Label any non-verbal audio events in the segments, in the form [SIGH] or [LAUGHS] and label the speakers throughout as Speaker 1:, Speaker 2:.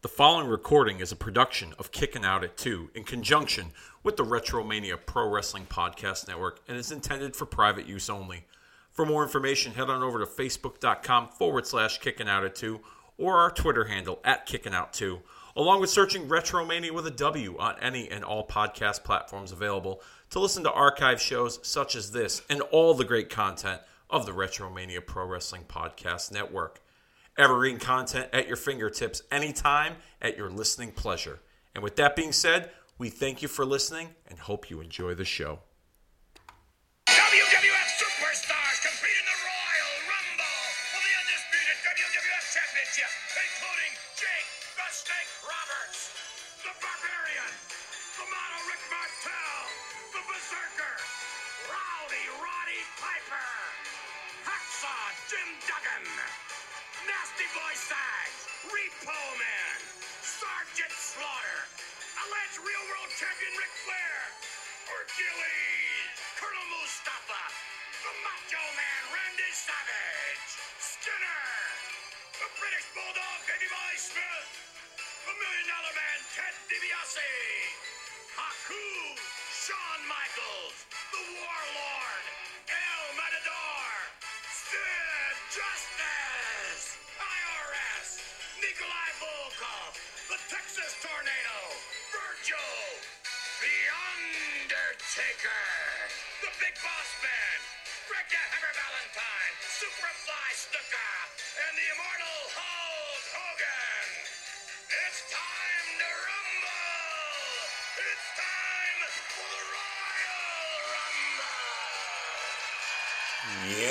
Speaker 1: The following recording is a production of Kicking Out at 2 in conjunction with the Retromania Pro Wrestling Podcast Network and is intended for private use only. For more information, head on over to facebook.com forward slash kicking out at 2 or our Twitter handle at kicking out 2, along with searching Retromania with a W on any and all podcast platforms available to listen to archive shows such as this and all the great content of the Retromania Pro Wrestling Podcast Network. Evergreen content at your fingertips anytime at your listening pleasure. And with that being said, we thank you for listening and hope you enjoy the show.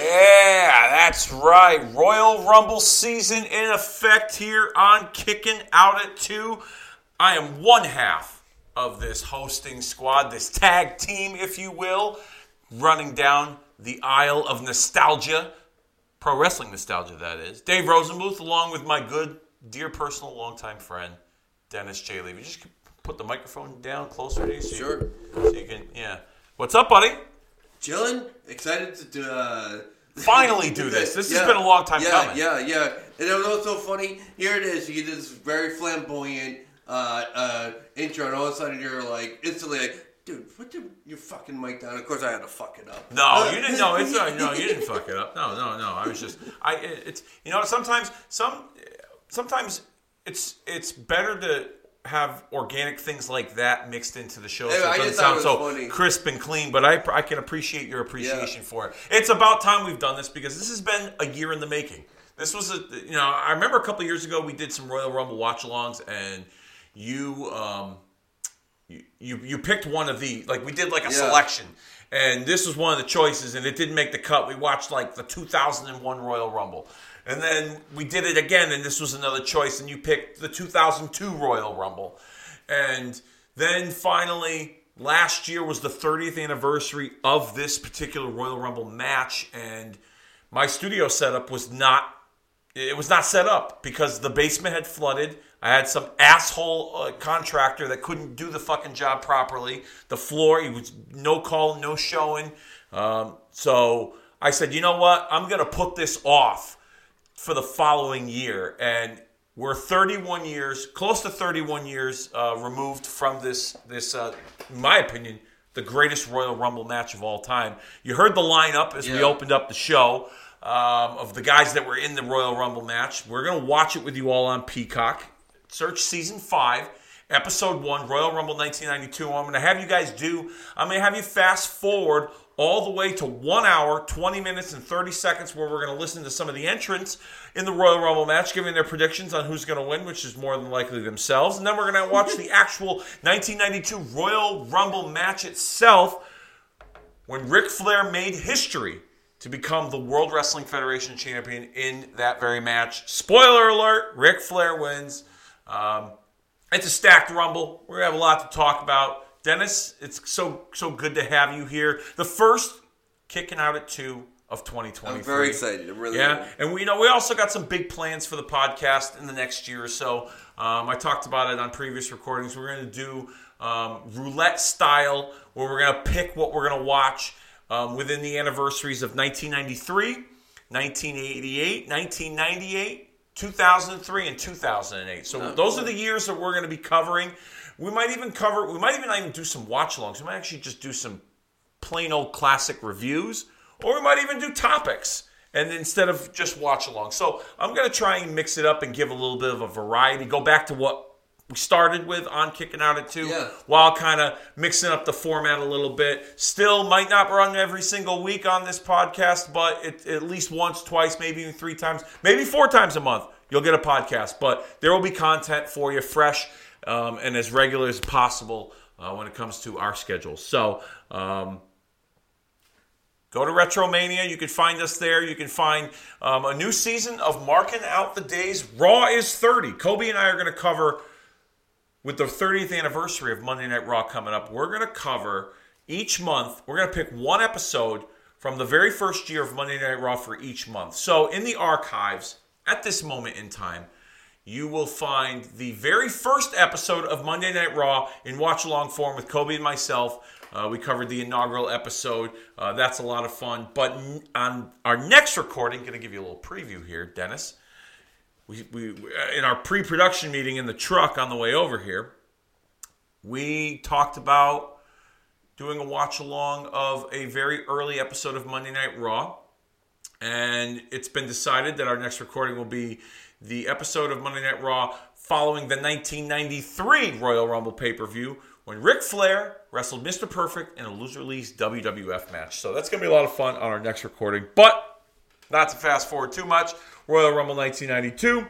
Speaker 1: Yeah, that's right. Royal Rumble season in effect here on Kicking Out at 2. I am one half of this hosting squad, this tag team, if you will, running down the aisle of nostalgia. Pro wrestling nostalgia, that is. Dave Rosenbluth, along with my good, dear personal, longtime friend, Dennis J. Levy. Just put the microphone down closer to you so,
Speaker 2: Sure.
Speaker 1: you, so you can, yeah. What's up, buddy?
Speaker 2: Chilling, excited to do, uh,
Speaker 1: Finally do this. This has been a long time
Speaker 2: yeah,
Speaker 1: coming.
Speaker 2: Yeah, yeah, And it was also funny. Here it is. You get this very flamboyant uh, uh, intro, and all of a sudden you're like instantly like, dude, put your, your fucking mic down. Of course, I had to fuck it up.
Speaker 1: No, [LAUGHS] you didn't. No, it's not, no, you didn't fuck it up. No, no, no. I was just. I. it- It's you know sometimes some sometimes it's it's better to have organic things like that mixed into the show, so it doesn't sound
Speaker 2: it
Speaker 1: so
Speaker 2: funny.
Speaker 1: crisp and clean. But I I can appreciate your appreciation for it. It's about time we've done this because this has been a year in the making. This was a you know I remember a couple years ago we did some Royal Rumble watch-alongs and you um you, you you picked one of the like we did like a
Speaker 2: Yeah.
Speaker 1: selection and this was one of the choices and it didn't make the cut we watched like the 2001 royal rumble and then we did it again and this was another choice and you picked the 2002 royal rumble and then finally last year was the 30th anniversary of this particular royal rumble match and my studio setup was not it was not set up because the basement had flooded. I had some asshole uh, contractor that couldn't do the fucking job properly. The floor, he was no call, no showing. Um, so I said, you know what? I'm to put this off for the following year. And we're 31 years, close to 31 years uh, removed from this, this uh, in my opinion, the greatest Royal Rumble match of all time. You heard the lineup as we opened up the show um, of the guys that were in the Royal Rumble match. We're going to watch it with you all on Peacock. Search season five, episode one, Royal Rumble 1992. I'm going to have you guys do, I'm going to have you fast forward all the way to one hour, 20 minutes, and 30 seconds, where we're going to listen to some of the entrants in the Royal Rumble match, giving their predictions on who's going to win, which is more than likely themselves. And then we're going to watch the actual 1992 Royal Rumble match itself when Ric Flair made history to become the World Wrestling Federation champion in that very match. Spoiler alert: Ric Flair wins. Um, it's a stacked Rumble. We're gonna have a lot to talk about. Dennis, it's so so good to have you here. The first kicking out at two of 2020.
Speaker 2: I'm very excited. I'm really
Speaker 1: Yeah, and we you know we also got some big plans for the podcast in the next year or so. Um, I talked about it on previous recordings. We're going to do um, roulette style, where we're going to pick what we're going to watch um, within the anniversaries of 1993, 1988, 1998, 2003, and 2008. So those are the years that we're going to be covering. We might even cover. We might even not even do some watch-alongs. We might actually just do some plain old classic reviews, or we might even do topics. And instead of just watch along. So I'm going to try and mix it up and give a little bit of a variety. Go back to what we started with on Kicking Out at 2
Speaker 2: Yeah.
Speaker 1: while kind of mixing up the format a little bit. Still might not run every single week on this podcast, but it, at least once, twice, maybe even three times, maybe four times a month, you'll get a podcast. But there will be content for you fresh um, and as regular as possible uh, when it comes to our schedule. So, um, Go to Retromania. You can find us there. You can find um, a new season of Marking Out the Days. Raw is 30. Kobe and I are going to cover, with the 30th anniversary of Monday Night Raw coming up, we're going to cover each month, we're going to pick one episode from the very first year of Monday Night Raw for each month. So in the archives, at this moment in time, you will find the very first episode of Monday Night Raw in watch along form with Kobe and myself. Uh, we covered the inaugural episode. Uh, that's a lot of fun. But on our next recording, going to give you a little preview here, Dennis. We, we in our pre-production meeting in the truck on the way over here, we talked about doing a watch along of a very early episode of Monday Night Raw and it's been decided that our next recording will be the episode of Monday Night Raw following the 1993 Royal Rumble pay per view when Ric Flair wrestled Mr. Perfect in a loser lease WWF match. So that's going to be a lot of fun on our next recording. But not to fast forward too much, Royal Rumble 1992,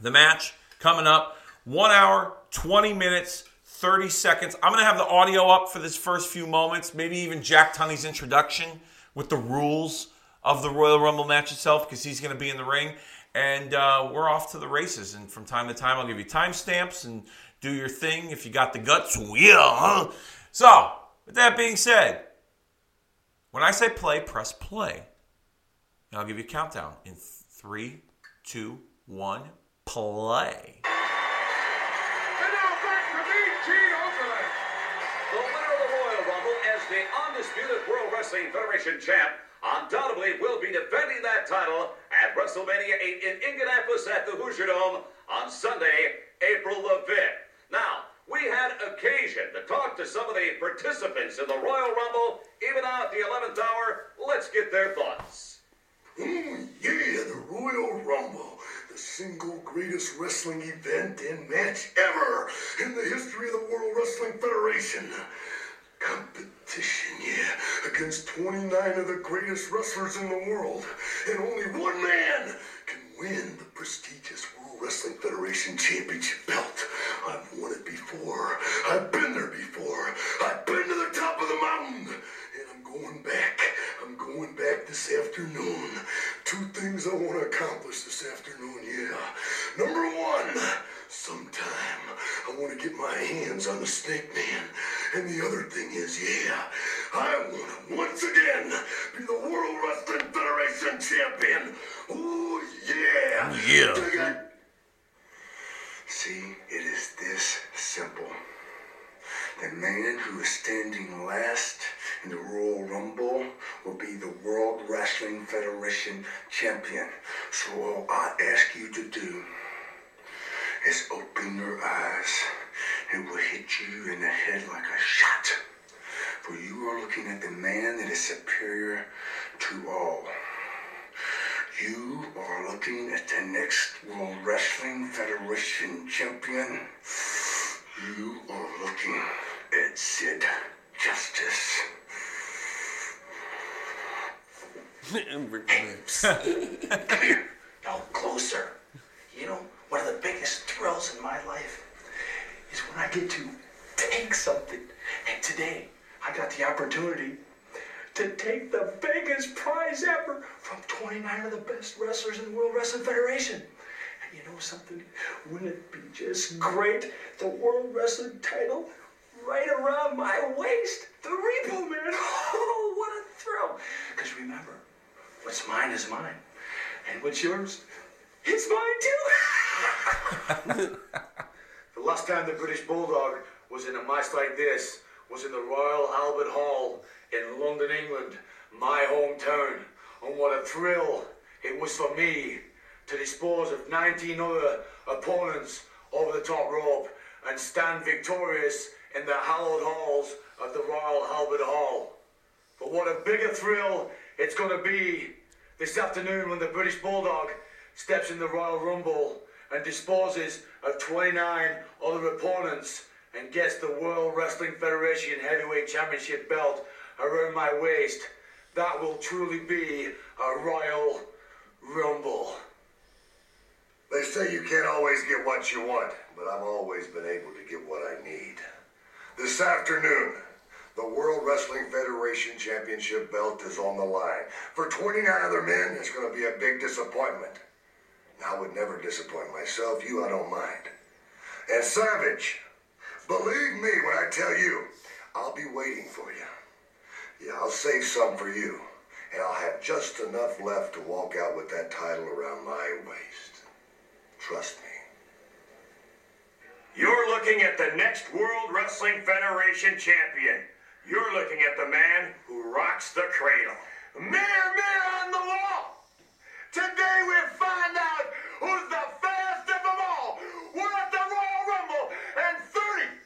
Speaker 1: the match coming up, one hour, 20 minutes. 30 seconds. I'm going to have the audio up for this first few moments, maybe even Jack Tunney's introduction with the rules of the Royal Rumble match itself because he's going to be in the ring. And uh, we're off to the races. And from time to time, I'll give you timestamps and do your thing if you got the guts. Yeah. So, with that being said, when I say play, press play. And I'll give you a countdown in three, two, one, play.
Speaker 3: And now back to BG Ultimate.
Speaker 4: The winner of the Royal Rumble as the undisputed World Wrestling Federation champ undoubtedly will be defending that title at WrestleMania 8 in Indianapolis at the Hoosier Dome on Sunday, April the 5th. Now, we had occasion to talk to some of the participants in the Royal Rumble, even out at the 11th hour. Let's get their thoughts.
Speaker 5: Mm, yeah, the Royal Rumble, the single greatest wrestling event and match ever in the history of the World Wrestling Federation. Competition, yeah, against 29 of the greatest wrestlers in the world, and only one man can win the prestigious World Wrestling Federation Championship belt. I've won it before. I've been there before. I've been to the top of the mountain, and I'm going back. I'm going back this afternoon. Two things I want to accomplish this afternoon, yeah. Number one, sometime I want to get my hands on the Snake Man. And the other thing is, yeah, I want to once again be the World Wrestling Federation champion. Ooh, yeah.
Speaker 1: yeah.
Speaker 5: See, it is this simple. The man who is standing last in the Royal Rumble will be the World Wrestling Federation champion. So all I ask you to do is open your eyes and will hit you in the head like a shot. For you are looking at the man that is superior to all. You are looking at the next World Wrestling Federation champion. You are looking at Sid Justice. [LAUGHS] Come here. No, closer. You know, one of the biggest thrills in my life is when I get to take something. And today, I got the opportunity to take the biggest prize ever from 29 of the best wrestlers in the World Wrestling Federation. And you know something? Wouldn't it be just great? The World Wrestling title right around my waist. The Repo Man. [LAUGHS] Oh, what a thrill. Because remember, what's mine is mine. And what's yours? It's mine too. [LAUGHS]
Speaker 6: Last time the British Bulldog was in a match like this was in the Royal Albert Hall in London, England, my hometown. And what a thrill it was for me to dispose of 19 other opponents over the top rope and stand victorious in the hallowed halls of the Royal Albert Hall. But what a bigger thrill it's going to be this afternoon when the British Bulldog steps in the Royal Rumble and disposes of 29 other opponents and gets the World Wrestling Federation Heavyweight Championship belt around my waist. That will truly be a Royal Rumble.
Speaker 5: They say you can't always get what you want, but I've always been able to get what I need. This afternoon, the World Wrestling Federation Championship belt is on the line. For 29 other men, it's going to be a big disappointment. I would never disappoint myself. You, I don't mind. And Savage, believe me when I tell you, I'll be waiting for you. Yeah, I'll save some for you. And I'll have just enough left to walk out with that title around my waist. Trust me.
Speaker 7: You're looking at the next World Wrestling Federation champion. You're looking at the man who rocks the cradle. Mirror, mirror on the wall. Today we find out who's the fastest of them all. We're at the Royal Rumble, and 30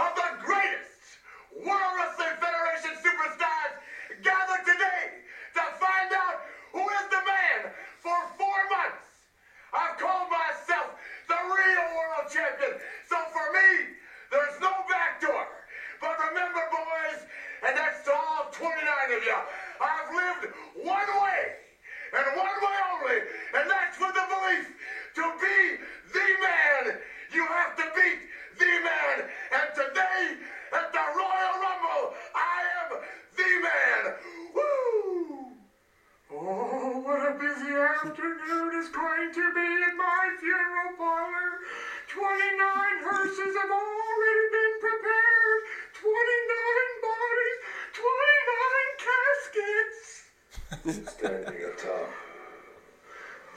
Speaker 7: of the greatest World Wrestling Federation superstars gathered today to find out who is the man for four months. I've called myself the real world champion. So for me, there's no back door. But remember, boys, and that's to all 29 of you, I've lived one way and one way only, and that's with the belief to be the man, you have to beat the man. And today, at the Royal Rumble, I am the man. Woo! Oh, what a busy afternoon is going to be at my funeral parlor. 29 hearses have already been prepared. 29 bodies, 29 caskets.
Speaker 5: Standing atop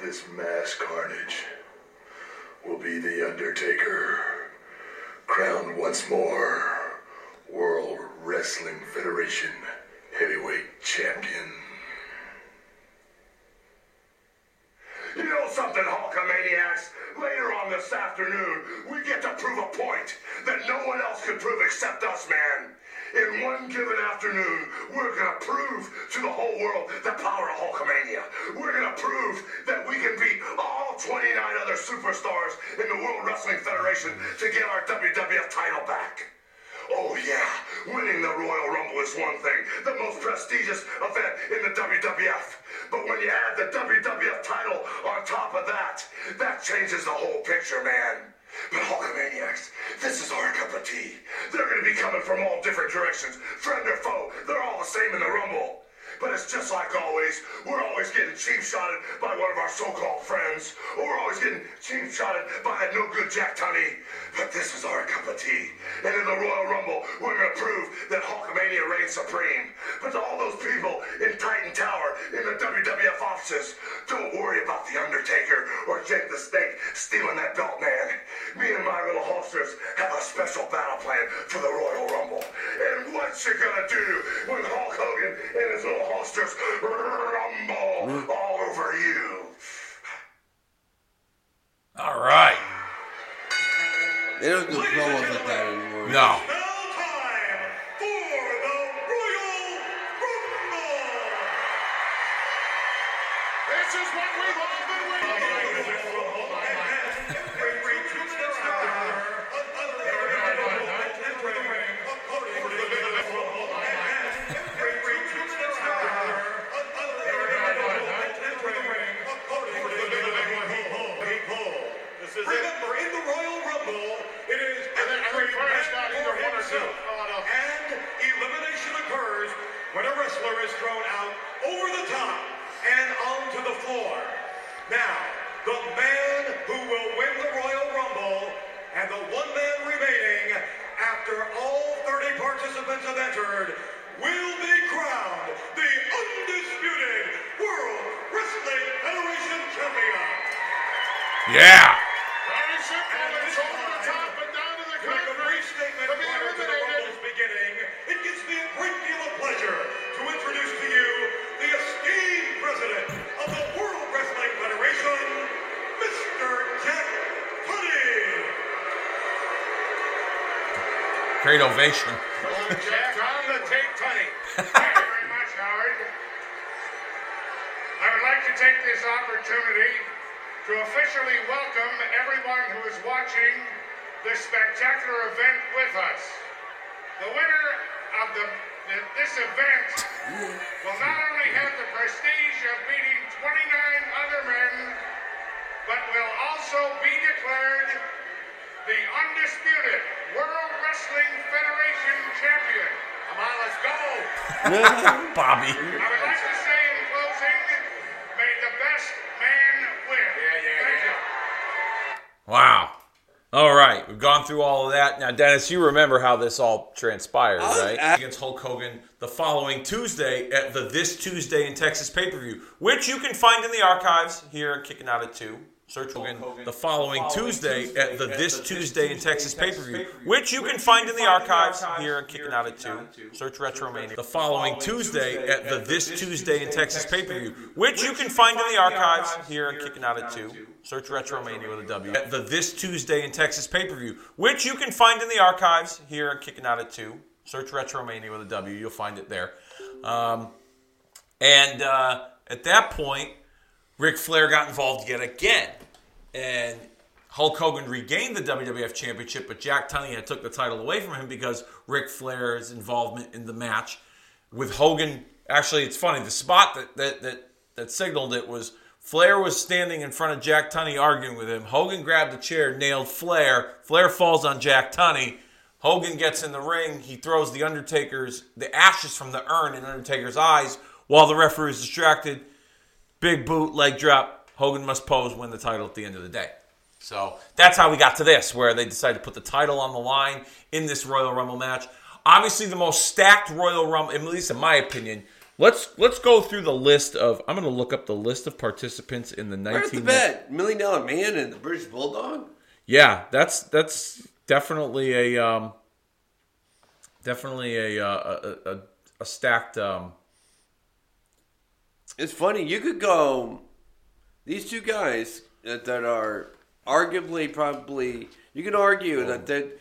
Speaker 5: this mass carnage will be The Undertaker, crowned once more World Wrestling Federation Heavyweight Champion.
Speaker 7: You know something, Hulkamaniacs? Later on this afternoon, we get to prove a point that no one else can prove except us, man. In one given afternoon, we're gonna prove to the whole world the power of Hulkamania. We're gonna prove that we can beat all 29 other superstars in the World Wrestling Federation to get our WWF title back. Oh yeah, winning the Royal Rumble is one thing, the most prestigious event in the WWF. But when you add the WWF title on top of that, that changes the whole picture, man. But Hulkamaniacs, this is our cup of tea. They're gonna be coming from all different directions, friend or foe. They're all the same in the Rumble. But it's just like always, we're always getting cheap shotted by one of our so-called friends, or we're always getting cheap shotted by a no-good Jack Tunney. But this is our cup of tea. And in the Royal Rumble, we're gonna prove that Hulkamania reigns supreme. But to all those people in Titan Tower, in the WWF offices, don't worry about The Undertaker or Jake the Snake stealing that belt, man. Me and my little Hulksters have a special battle plan for the Royal Rumble. And what you gonna do when Hulk Hogan and his little Hulksters rumble all over you?
Speaker 8: All right.
Speaker 2: They don't do promos like that anymore.
Speaker 8: No.
Speaker 1: Gone through all of that. Now, Dennis, you remember how this all transpired,
Speaker 2: was
Speaker 1: right?
Speaker 2: at-
Speaker 1: Against Hulk Hogan the following Tuesday at the This Tuesday in Texas pay per view, which you can find in the archives here at Kicking Out at 2. Search Hogan the following Tuesday at the This Tuesday in Texas pay per view, which you can find in the archives here at Kicking Out at 2. Search Retromania the following Tuesday at the This Tuesday in Texas pay per view, which you can find in the archives here at Kicking Out at 2. Search Retromania with a W. At the This Tuesday in Texas pay per view, which you can find in the archives here at Kicking Out at 2. Search Retromania with a W. You'll find it there. Um, and uh, at that point, Ric Flair got involved yet again. And Hulk Hogan regained the WWF Championship, but Jack Tunney had took the title away from him because Ric Flair's involvement in the match with Hogan. Actually, it's funny. The spot that that that, that signaled it was Flair was standing in front of Jack Tunney arguing with him. Hogan grabbed the chair, nailed Flair. Flair falls on Jack Tunney. Hogan gets in the ring. He throws the Undertaker's the ashes from the urn in Undertaker's eyes while the referee is distracted. Big boot, leg drop. Hogan must pose, win the title at the end of the day. So that's how we got to this, where they decided to put the title on the line in this Royal Rumble match. Obviously, the most stacked Royal Rumble, at least in my opinion. Let's let's go through the list of. I'm going to look up the list of participants in the 19.
Speaker 2: Where's the bet? Million Dollar Man and the British Bulldog?
Speaker 1: Yeah, that's that's definitely a um, definitely a uh, a, a, a stacked. Um,
Speaker 2: It's funny. You could go. These two guys that, that are arguably probably you can argue that that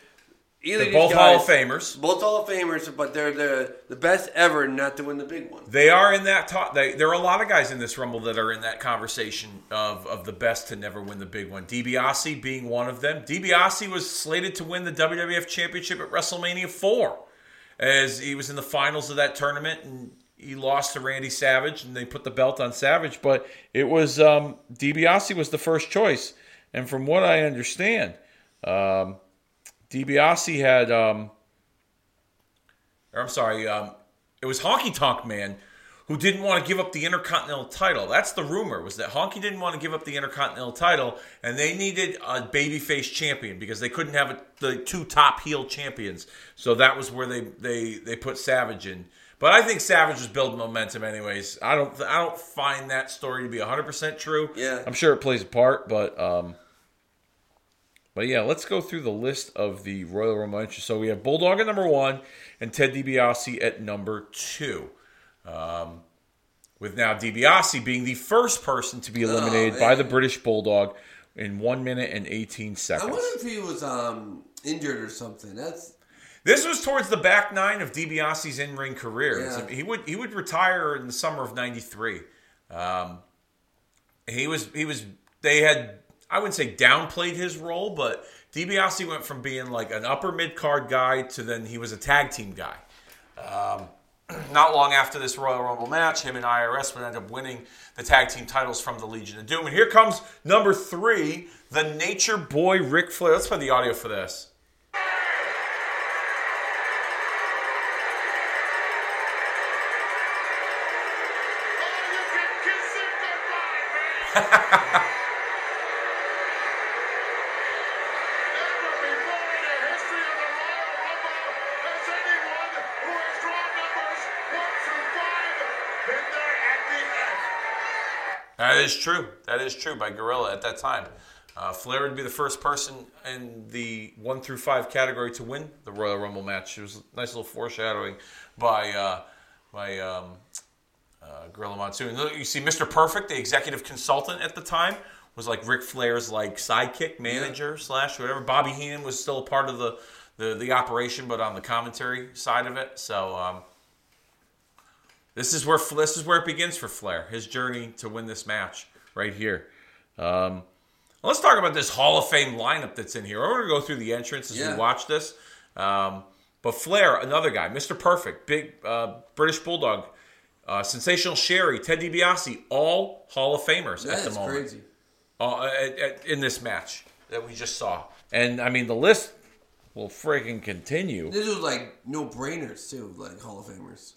Speaker 2: either
Speaker 1: they're both
Speaker 2: guys,
Speaker 1: Hall of Famers.
Speaker 2: both Hall of Famers, but they're the the best ever not to win the big one.
Speaker 1: They are in that top. They, there are a lot of guys in this Rumble that are in that conversation of, of the best to never win the big one. DiBiase being one of them. DiBiase was slated to win the WWF Championship at WrestleMania 4 as he was in the finals of that tournament and he lost to Randy Savage and they put the belt on Savage. But it was um, DiBiase was the first choice. And from what I understand, um, DiBiase had. Um, or I'm sorry, um, it was Honky Tonk Man who didn't want to give up the Intercontinental title. That's the rumor was that Honky didn't want to give up the Intercontinental title, and they needed a babyface champion because they couldn't have a, the two top heel champions. So that was where they they they put Savage in. But I think Savage was building momentum, anyways. I don't I don't find that story to be 100 percent true.
Speaker 2: Yeah.
Speaker 1: I'm sure it plays a part, but um, but yeah, let's go through the list of the Royal Rumble entries. So we have Bulldog at number one and Ted DiBiase at number two. Um, with now DiBiase being the first person to be eliminated by the British Bulldog in one minute and 18 seconds.
Speaker 2: I wonder if he was um injured or something. That's
Speaker 1: This was towards the back nine of DiBiase's in-ring career.
Speaker 2: Yeah.
Speaker 1: He would he would retire in the summer of '93. Um, he was he was they had I wouldn't say downplayed his role, but DiBiase went from being like an upper mid card guy to then he was a tag team guy. Um, [CLEARS THROAT] not long after this Royal Rumble match, him and IRS would end up winning the tag team titles from the Legion of Doom. And here comes number three, the Nature Boy Ric Flair. Let's play the audio for this. Is true. That is true by Gorilla at that time. Uh, Flair would be the first person in the one through five category to win the Royal Rumble match. It was a nice little foreshadowing by uh, by um, uh, Gorilla Monsoon. You see, Mr. Perfect, the executive consultant at the time, was like Ric Flair's like sidekick manager slash whatever. Bobby Heenan was still a part of the the the operation, but on the commentary side of it. So um, this is where this is where it begins for Flair, his journey to win this match right here. Um, let's talk about this Hall of Fame lineup that's in here. We're going to go through the entrance as
Speaker 2: Yeah.
Speaker 1: we watch this. Um, but Flair, another guy, Mr. Perfect, big uh, British Bulldog, uh, Sensational Sherry, Ted DiBiase, all Hall of Famers at the moment
Speaker 2: crazy.
Speaker 1: uh, at, at, in this match that we just saw. And I mean, the list will freaking continue.
Speaker 2: This was like no brainers too, like Hall of Famers.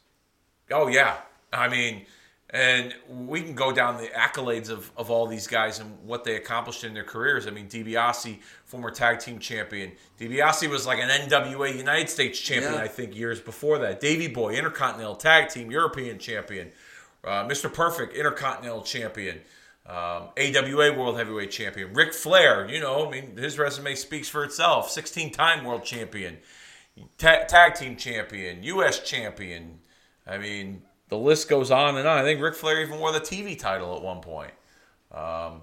Speaker 1: Oh yeah, I mean, and we can go down the accolades of, of all these guys and what they accomplished in their careers. I mean, DiBiase, former tag team champion. DiBiase was like an NWA United States champion,
Speaker 2: Yeah.
Speaker 1: I think, years before that. Davey Boy, Intercontinental Tag Team European champion. Uh, Mr. Perfect, Intercontinental champion. Um, AWA World Heavyweight Champion. Ric Flair, you know, I mean, his resume speaks for itself. 16 time World Champion. Ta- tag Team Champion. U.S. Champion. I mean, the list goes on and on. I think Ric Flair even wore the TV title at one point. Um,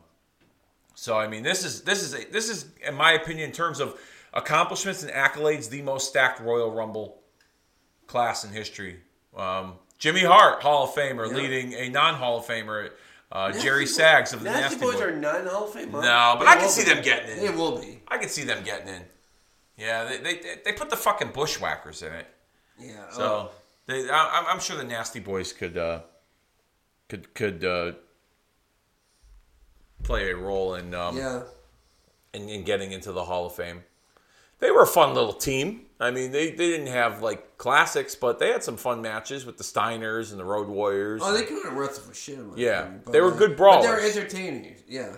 Speaker 1: so I mean, this is this is a, this is, in my opinion, in terms of accomplishments and accolades, the most stacked Royal Rumble class in history. Um, Jimmy Hart, Hall of Famer,
Speaker 2: Yeah.
Speaker 1: leading a non-Hall of Famer, uh, Jerry Sags of the
Speaker 2: Nasty,
Speaker 1: Nasty
Speaker 2: Boys
Speaker 1: Boys.
Speaker 2: are non Hall of Fame.
Speaker 1: No, but
Speaker 2: They
Speaker 1: I can see
Speaker 2: be.
Speaker 1: them getting in.
Speaker 2: It will be.
Speaker 1: I can see them getting in. Yeah, they they, they put the fucking bushwhackers in it.
Speaker 2: Yeah.
Speaker 1: So
Speaker 2: oh.
Speaker 1: They, I, I'm- I'm sure the Nasty Boys could uh, could could uh, play a role in, um,
Speaker 2: yeah.
Speaker 1: in in getting into the Hall of Fame. They were a fun little team. I mean, they, they didn't have like classics, but they had some fun matches with the Steiners and the Road Warriors.
Speaker 2: Oh, they couldn't wrestle for shit.
Speaker 1: Yeah.
Speaker 2: opinion,
Speaker 1: They were
Speaker 2: uh,
Speaker 1: good
Speaker 2: But
Speaker 1: brawlers.
Speaker 2: they were entertaining. Yeah.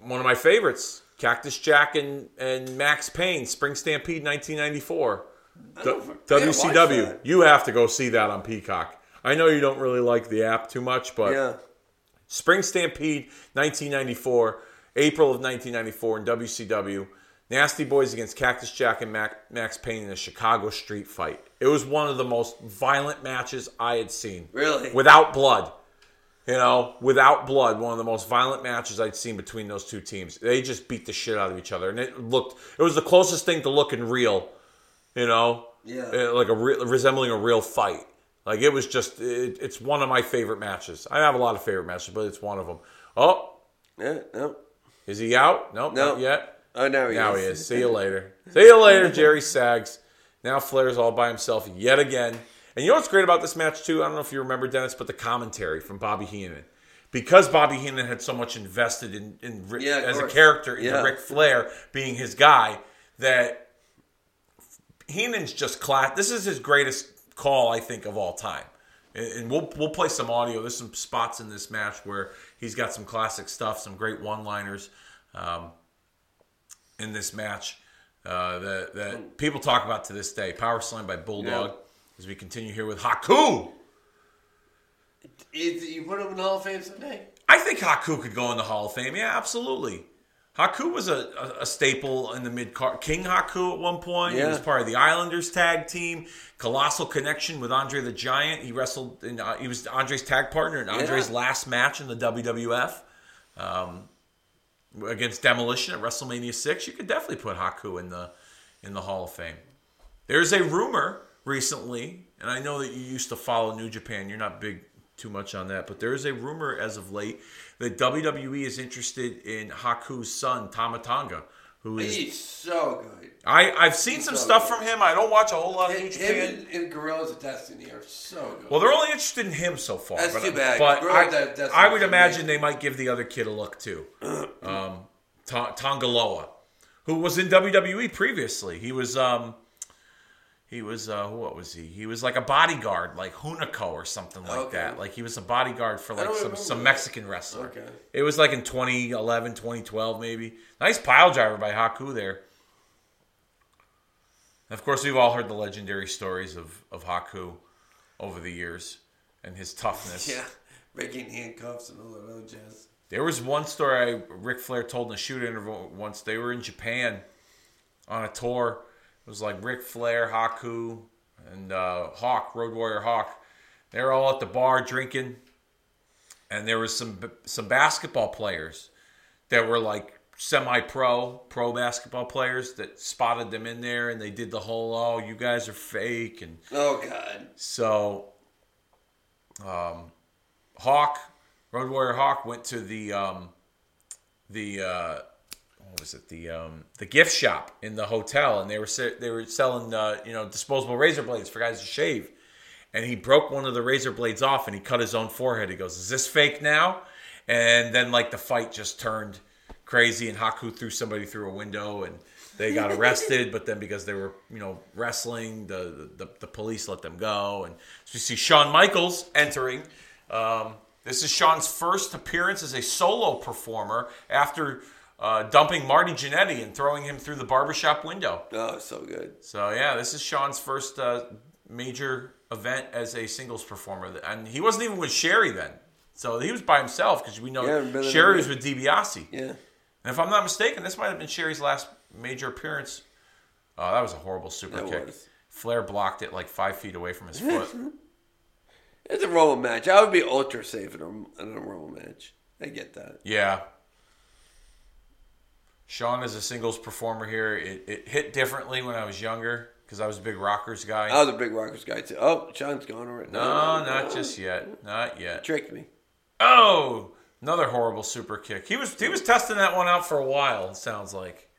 Speaker 1: One of my favorites, Cactus Jack and, and Maxx Payne, Spring Stampede 1994.
Speaker 2: I
Speaker 1: D-
Speaker 2: don't- I didn't watch
Speaker 1: WCW. You have to go see that on Peacock. I know you don't really like the app too much, but
Speaker 2: Yeah.
Speaker 1: Spring Stampede 1994, April of 1994 in WCW. Nasty Boys against Cactus Jack and Mac, Maxx Payne in a Chicago street fight. It was one of the most violent matches I had seen.
Speaker 2: Really?
Speaker 1: Without blood. You know, without blood, one of the most violent matches I'd seen between those two teams. They just beat the shit out of each other. And it looked, it was the closest thing to looking real, you know?
Speaker 2: Yeah.
Speaker 1: Uh, Like a re- resembling a real fight. Like it was just, it, it's one of my favorite matches. I have a lot of favorite matches, but it's one of them. Oh,
Speaker 2: Yeah. No.
Speaker 1: is he out? Nope,
Speaker 2: No.
Speaker 1: not yet.
Speaker 2: Oh, now he
Speaker 1: Now
Speaker 2: is.
Speaker 1: he is. See you [LAUGHS] later. See you later, Jerry Sags. Now Flair's all by himself yet again. And you know what's great about this match too? I don't know if you remember Dennis, but the commentary from Bobby Heenan. Because Bobby Heenan had so much invested in, in
Speaker 2: Yeah,
Speaker 1: as a character in
Speaker 2: Yeah.
Speaker 1: Ric Flair being his guy, that Heenan's just class. This is his greatest call, I think, of all time. And we'll we'll play some audio. There's some spots in this match where he's got some classic stuff, some great one-liners um, in this match uh, that that people talk about to this day. Power slam by Bulldog.
Speaker 2: Yeah.
Speaker 1: As we continue here with Haku.
Speaker 2: Is, you put him in the Hall of Fame someday?
Speaker 1: I think Haku could go in the Hall of Fame. Yeah, absolutely. Haku was a, a, a staple in the mid card. King Haku at one point. He was part of the Islanders tag team. Colossal connection with Andre the Giant. He wrestled. In, uh, he was Andre's tag partner in Andre's
Speaker 2: Yeah.
Speaker 1: last match in the WWF um, against Demolition at WrestleMania six. You could definitely put Haku in the in the Hall of Fame. There's a rumor recently, and I know that you used to follow New Japan. You're not big too much on that, but there is a rumor as of late that WWE is interested in Haku's son Tama Tonga, who is
Speaker 2: He's so good.
Speaker 1: I I've seen some
Speaker 2: so
Speaker 1: stuff
Speaker 2: good.
Speaker 1: from him. I don't watch a whole lot of New
Speaker 2: Him
Speaker 1: Japan.
Speaker 2: and, and Guerrillas of Destiny are so good.
Speaker 1: Well, they're only interested in him so far.
Speaker 2: That's
Speaker 1: but,
Speaker 2: too bad.
Speaker 1: But I, I would imagine they might give the other kid a look too. um, Ta- Tanga Loa, who was in WWE previously. He was um, he was uh, what was he? He was like a bodyguard, like Hunico or something like
Speaker 2: Okay.
Speaker 1: that. Like he was a bodyguard for like some some. Mexican wrestler.
Speaker 2: Okay.
Speaker 1: It was like in 2011, 2012 maybe. Nice pile driver by Haku there. And of course, we've all heard the legendary stories of, of Haku over the years and his toughness.
Speaker 2: yeah, [LAUGHS] breaking handcuffs and all that other jazz.
Speaker 1: There was one story I, Ric Flair told in a shoot interview once. They were in Japan on a tour. It was like Ric Flair, Haku, and uh, Hawk, Road Warrior Hawk. They were all at the bar drinking, and there was some some basketball players that were like semi-pro pro basketball players that spotted them in there, and they did the whole "oh, you guys are fake," and
Speaker 2: Oh God.
Speaker 1: so um, Hawk, Road Warrior Hawk, went to the um, the uh, what was it the um, the gift shop in the hotel, and they were se- they were selling uh, you know disposable razor blades for guys to shave, and he broke one of the razor blades off and he cut his own forehead. He goes, "Is this fake now?" And then like the fight just turned crazy, and Haku threw somebody through a window and. They got [LAUGHS] arrested, but then because they were, you know, wrestling, the, the the police let them go. And so you see Shawn Michaels entering. Um, this is Shawn's first appearance as a solo performer after uh, dumping Marty Jannetty and throwing him through the barbershop window.
Speaker 2: Oh, so good.
Speaker 1: So yeah, this is Shawn's first uh, major event as a singles performer, and he wasn't even with Sherry then. So he was by himself because we know
Speaker 2: Yeah,
Speaker 1: Sherry was with DiBiase.
Speaker 2: Yeah.
Speaker 1: And if I'm not mistaken, this might have been Sherry's last major appearance. Oh, that was a horrible super
Speaker 2: That
Speaker 1: kick.
Speaker 2: was.
Speaker 1: Flair blocked it like five feet away from his [LAUGHS] foot.
Speaker 2: It's a Roman match. I would be ultra safe in a, in a Roman match. I get that.
Speaker 1: Yeah. Shawn is a singles performer here. It, it hit differently when I was younger because I was a big Rockers guy.
Speaker 2: I was a big Rockers guy too. Oh, Shawn's gone already.
Speaker 1: no, not just yet. Not yet.
Speaker 2: tricked me.
Speaker 1: Oh, another horrible super kick. He was he was testing that one out for a while. It sounds like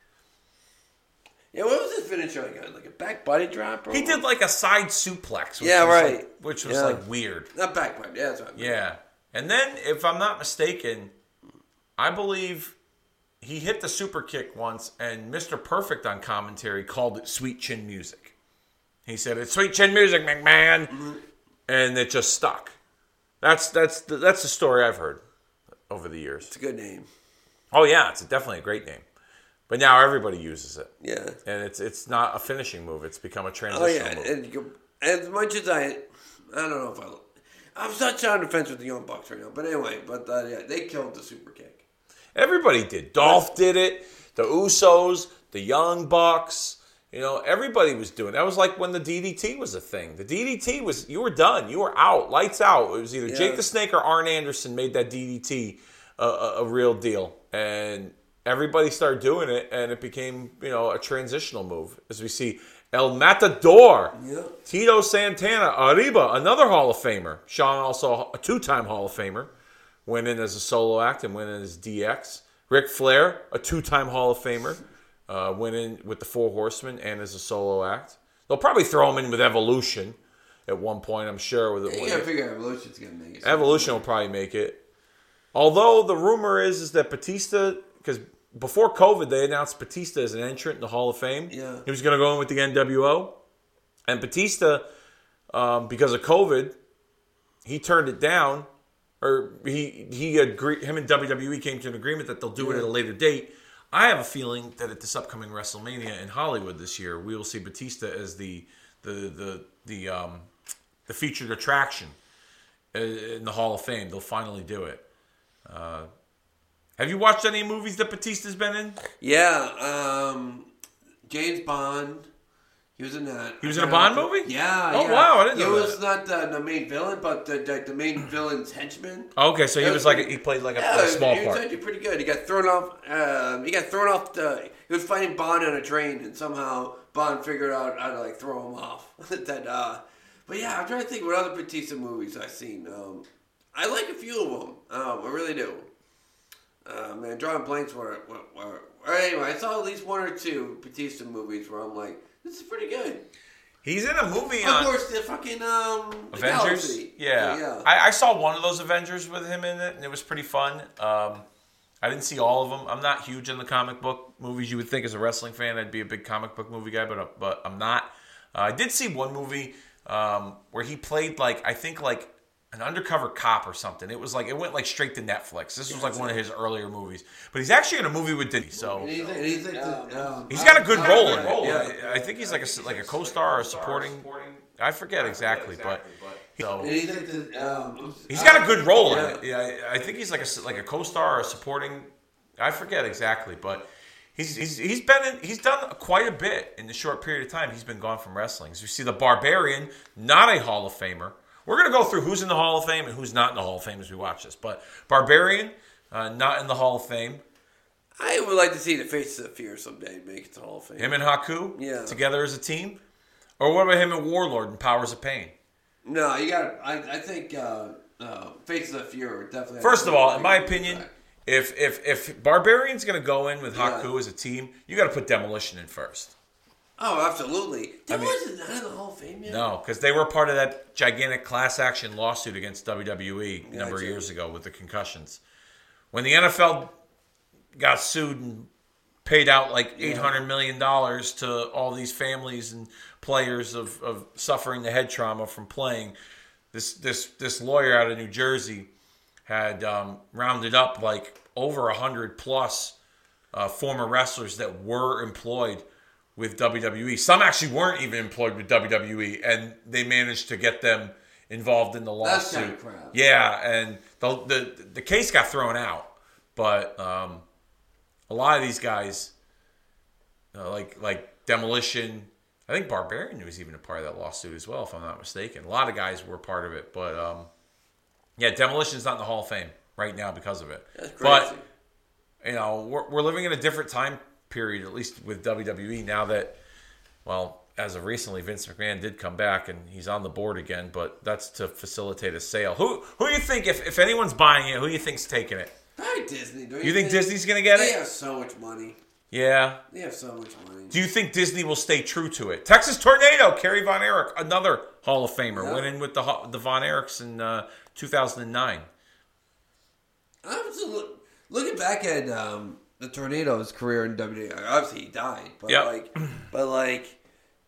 Speaker 2: Yeah, what was his finisher like? Like a back body drop?
Speaker 1: He did like a side suplex. Which
Speaker 2: Yeah,
Speaker 1: was
Speaker 2: right.
Speaker 1: like- which was
Speaker 2: Yeah.
Speaker 1: like weird.
Speaker 2: not back body. Yeah, that's right.
Speaker 1: Yeah, and then if I'm not mistaken, I believe he hit the super kick once, and Mr. Perfect on commentary called it sweet chin music. He said it's sweet chin music, McMahon, and it just stuck. That's that's the, that's the story I've heard over the years.
Speaker 2: It's a good name.
Speaker 1: Oh yeah, it's definitely a great name, but now everybody uses it,
Speaker 2: Yeah.
Speaker 1: and it's it's not a finishing move; it's become a transitional Oh
Speaker 2: yeah,
Speaker 1: move.
Speaker 2: and you, as much as I, I don't know if I, I'm such on the fence with the Young Bucks right now. But anyway, but uh, yeah, they killed the super kick.
Speaker 1: Everybody did. Dolph did it. The Usos, the Young Bucks. You know, everybody was doing. That was like when the DDT was a thing. The DDT was you were done. You were out. Lights out. It was either
Speaker 2: Yeah.
Speaker 1: Jake the Snake or Arn Anderson made that DDT a, a, a real deal, and everybody started doing it, and it became you know a transitional move. As we see El Matador,
Speaker 2: Yeah.
Speaker 1: Tito Santana, Arriba, another Hall of Famer. Shawn also a two-time Hall of Famer went in as a solo act and went in as DX. Ric Flair, a two-time Hall of Famer, uh, went in with the Four Horsemen and as a solo act. They'll probably throw him in with Evolution at one point, I'm sure. With
Speaker 2: You
Speaker 1: with
Speaker 2: gotta figure Evolution's gonna make it.
Speaker 1: Evolution will probably make it. Although the rumor is is that Batista, because before COVID they announced Batista as an entrant in the Hall of Fame.
Speaker 2: Yeah.
Speaker 1: he was going to go in with the NWO, and Batista, um, because of COVID, he turned it down, or he he agreed. Him and WWE came to an agreement that they'll do it at a later date. I have a feeling that at this upcoming WrestleMania in Hollywood this year, we will see Batista as the the the the um, the featured attraction in the Hall of Fame. They'll finally do it. Uh, have you watched any movies that Batista's been in?
Speaker 2: Yeah, um, James Bond. He was in that.
Speaker 1: He was in a Bond movie?
Speaker 2: Yeah.
Speaker 1: Oh,
Speaker 2: yeah.
Speaker 1: wow, I didn't know.
Speaker 2: He
Speaker 1: know
Speaker 2: was
Speaker 1: that.
Speaker 2: not the, the main villain, but the, the, the main villain's henchman.
Speaker 1: Okay, so he
Speaker 2: Yeah,
Speaker 1: was like a, he played like a,
Speaker 2: Yeah,
Speaker 1: a small
Speaker 2: he was
Speaker 1: part.
Speaker 2: actually pretty good. He got thrown off. Um, he got thrown off the. He was fighting Bond on a train, and somehow Bond figured out how to like throw him off. [LAUGHS] that. Uh, but yeah, I'm trying to think what other Batista movies I've seen. Um, I like a few of them. Um, I really do. Uh, man, drawing blanks were, were, were, or anyway, I saw at least one or two Batista movies where I'm like, this is pretty good.
Speaker 1: He's in a movie
Speaker 2: Of
Speaker 1: on
Speaker 2: course, the fucking um, the
Speaker 1: Avengers.
Speaker 2: Galaxy.
Speaker 1: Yeah,
Speaker 2: yeah.
Speaker 1: I, I saw one of those Avengers with him in it, and it was pretty fun. Um, I didn't see all of them. I'm not huge in the comic book movies. You would think as a wrestling fan, I'd be a big comic book movie guy, but uh, but I'm not. Uh, I did see one movie um, where he played like I think like an undercover cop or something. It was like it went like straight to Netflix. This was like one of his earlier movies, but he's actually in a movie with Diddy. So
Speaker 2: and he's, he's um,
Speaker 1: He's got a good role in it. Yeah, I think he's like a like a co-star or supporting. I forget exactly, but so
Speaker 2: and he's like the, um,
Speaker 1: he's got a good role in it. Yeah, I I think he's like a like a co-star or a supporting. I forget exactly, but he's he's he's been in, he's done quite a bit in the short period of time he's been gone from wrestling. As you see, the Barbarian, not a Hall of Famer. We're gonna go through who's in the Hall of Fame and who's not in the Hall of Fame as we watch this. But Barbarian, uh, not in the Hall of Fame.
Speaker 2: I would like to see the Faces of Fear someday make it to the Hall of Fame.
Speaker 1: Him and Haku
Speaker 2: Yeah.
Speaker 1: together as a team? Or what about him and Warlord and Powers of Pain?
Speaker 2: No, you got. I, I think uh, uh, Faces of Fear definitely.
Speaker 1: First of all, in my
Speaker 2: Back.
Speaker 1: opinion, if if if Barbarian's gonna go in with
Speaker 2: Yeah.
Speaker 1: As a team, you got to put Demolition in first.
Speaker 2: Oh, absolutely. That
Speaker 1: mean-
Speaker 2: wasn't in the Hall of Fame yet.
Speaker 1: No, because they were part of that gigantic class action lawsuit against WWE a number of years ago with the concussions. When the NFL got sued and paid out like eight hundred million dollars to all these families and players of, of suffering the head trauma from playing, this this this lawyer out of New Jersey had um, rounded up like over a hundred plus uh, former wrestlers that were employed with WWE. Some actually weren't even employed with WWE, and they managed to get them involved in the lawsuit. Yeah, and the, the the case got thrown out, but um, a lot of these guys, uh, like like Demolition, I think Barbarian was even a part of that lawsuit as well, if I'm not mistaken. A lot of guys were part of it, but um, yeah, Demolition's not in the Hall of Fame right now because of it.
Speaker 2: That's crazy.
Speaker 1: But you know, we're, we're living in a different time period, at least with WWE now that, well, as of recently, Vince McMahon did come back and he's on the board again, but that's to facilitate a sale. Who who do you think, if, if anyone's buying it, who do you think's taking it?
Speaker 2: Probably Disney. Don't
Speaker 1: You think Disney's gonna get
Speaker 2: they
Speaker 1: it?
Speaker 2: They have so much money.
Speaker 1: Yeah.
Speaker 2: They have so much money.
Speaker 1: Do you think Disney will stay true to it? Texas Tornado, Kerry Von Erich, another Hall of Famer,
Speaker 2: Yeah.
Speaker 1: went in with the the Von Erichs in uh, 2009.
Speaker 2: Absolutely. Looking back at um, the Tornado's career in WWE, obviously he died, but
Speaker 1: Yep.
Speaker 2: like, but like,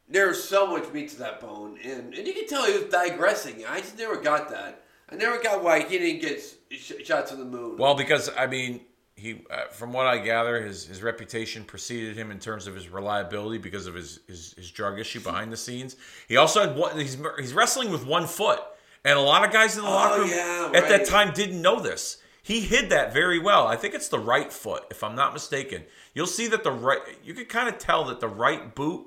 Speaker 2: there's so much meat to that bone, and and you can tell he was digressing. I just never got that. I never got why he didn't get sh- shot to the moon.
Speaker 1: Well, because I mean, he, uh, from what I gather, his his reputation preceded him in terms of his reliability because of his his, his drug issue behind the scenes. He also had one. He's he's wrestling with one foot, and a lot of guys in the locker room
Speaker 2: yeah,
Speaker 1: at that time didn't know this. He hid that very well. I think it's the right foot, if I'm not mistaken. You'll see that the right. You can kind of tell that the right boot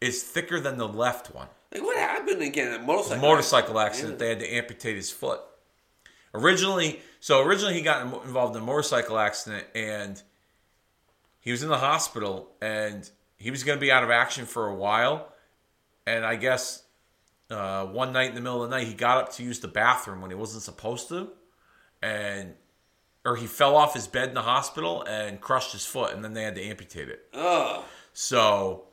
Speaker 1: is thicker than the left one
Speaker 2: like, what happened again? A motorcycle.
Speaker 1: motorcycle accident. They had to amputate his foot. Originally, so originally he got involved in a motorcycle accident and he was in the hospital and he was going to be out of action for a while. And I guess uh, one night in the middle of the night, he got up to use the bathroom when he wasn't supposed to, and or he fell off his bed in the hospital and crushed his foot, and then they had to amputate it.
Speaker 2: Ugh.
Speaker 1: So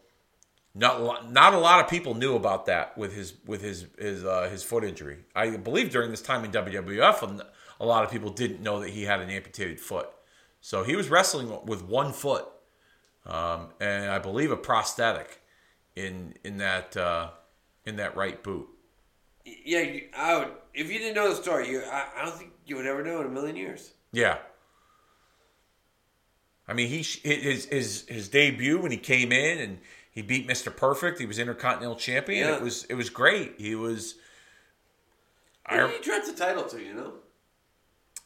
Speaker 1: not a lot- not a lot of people knew about that with his with his his uh, his foot injury. I believe during this time in WWF, a- a lot of people didn't know that he had an amputated foot. So he was wrestling with one foot, um, and I believe a prosthetic in in that uh, in that right boot.
Speaker 2: Yeah, I would, if you didn't know the story, you, I, I don't think you would never know in a million years.
Speaker 1: Yeah. I mean, he his his his debut when he came in and he beat Mr. Perfect. He was Intercontinental Champion.
Speaker 2: Yeah.
Speaker 1: It was it was great. He was I,
Speaker 2: he dropped the title to? You know.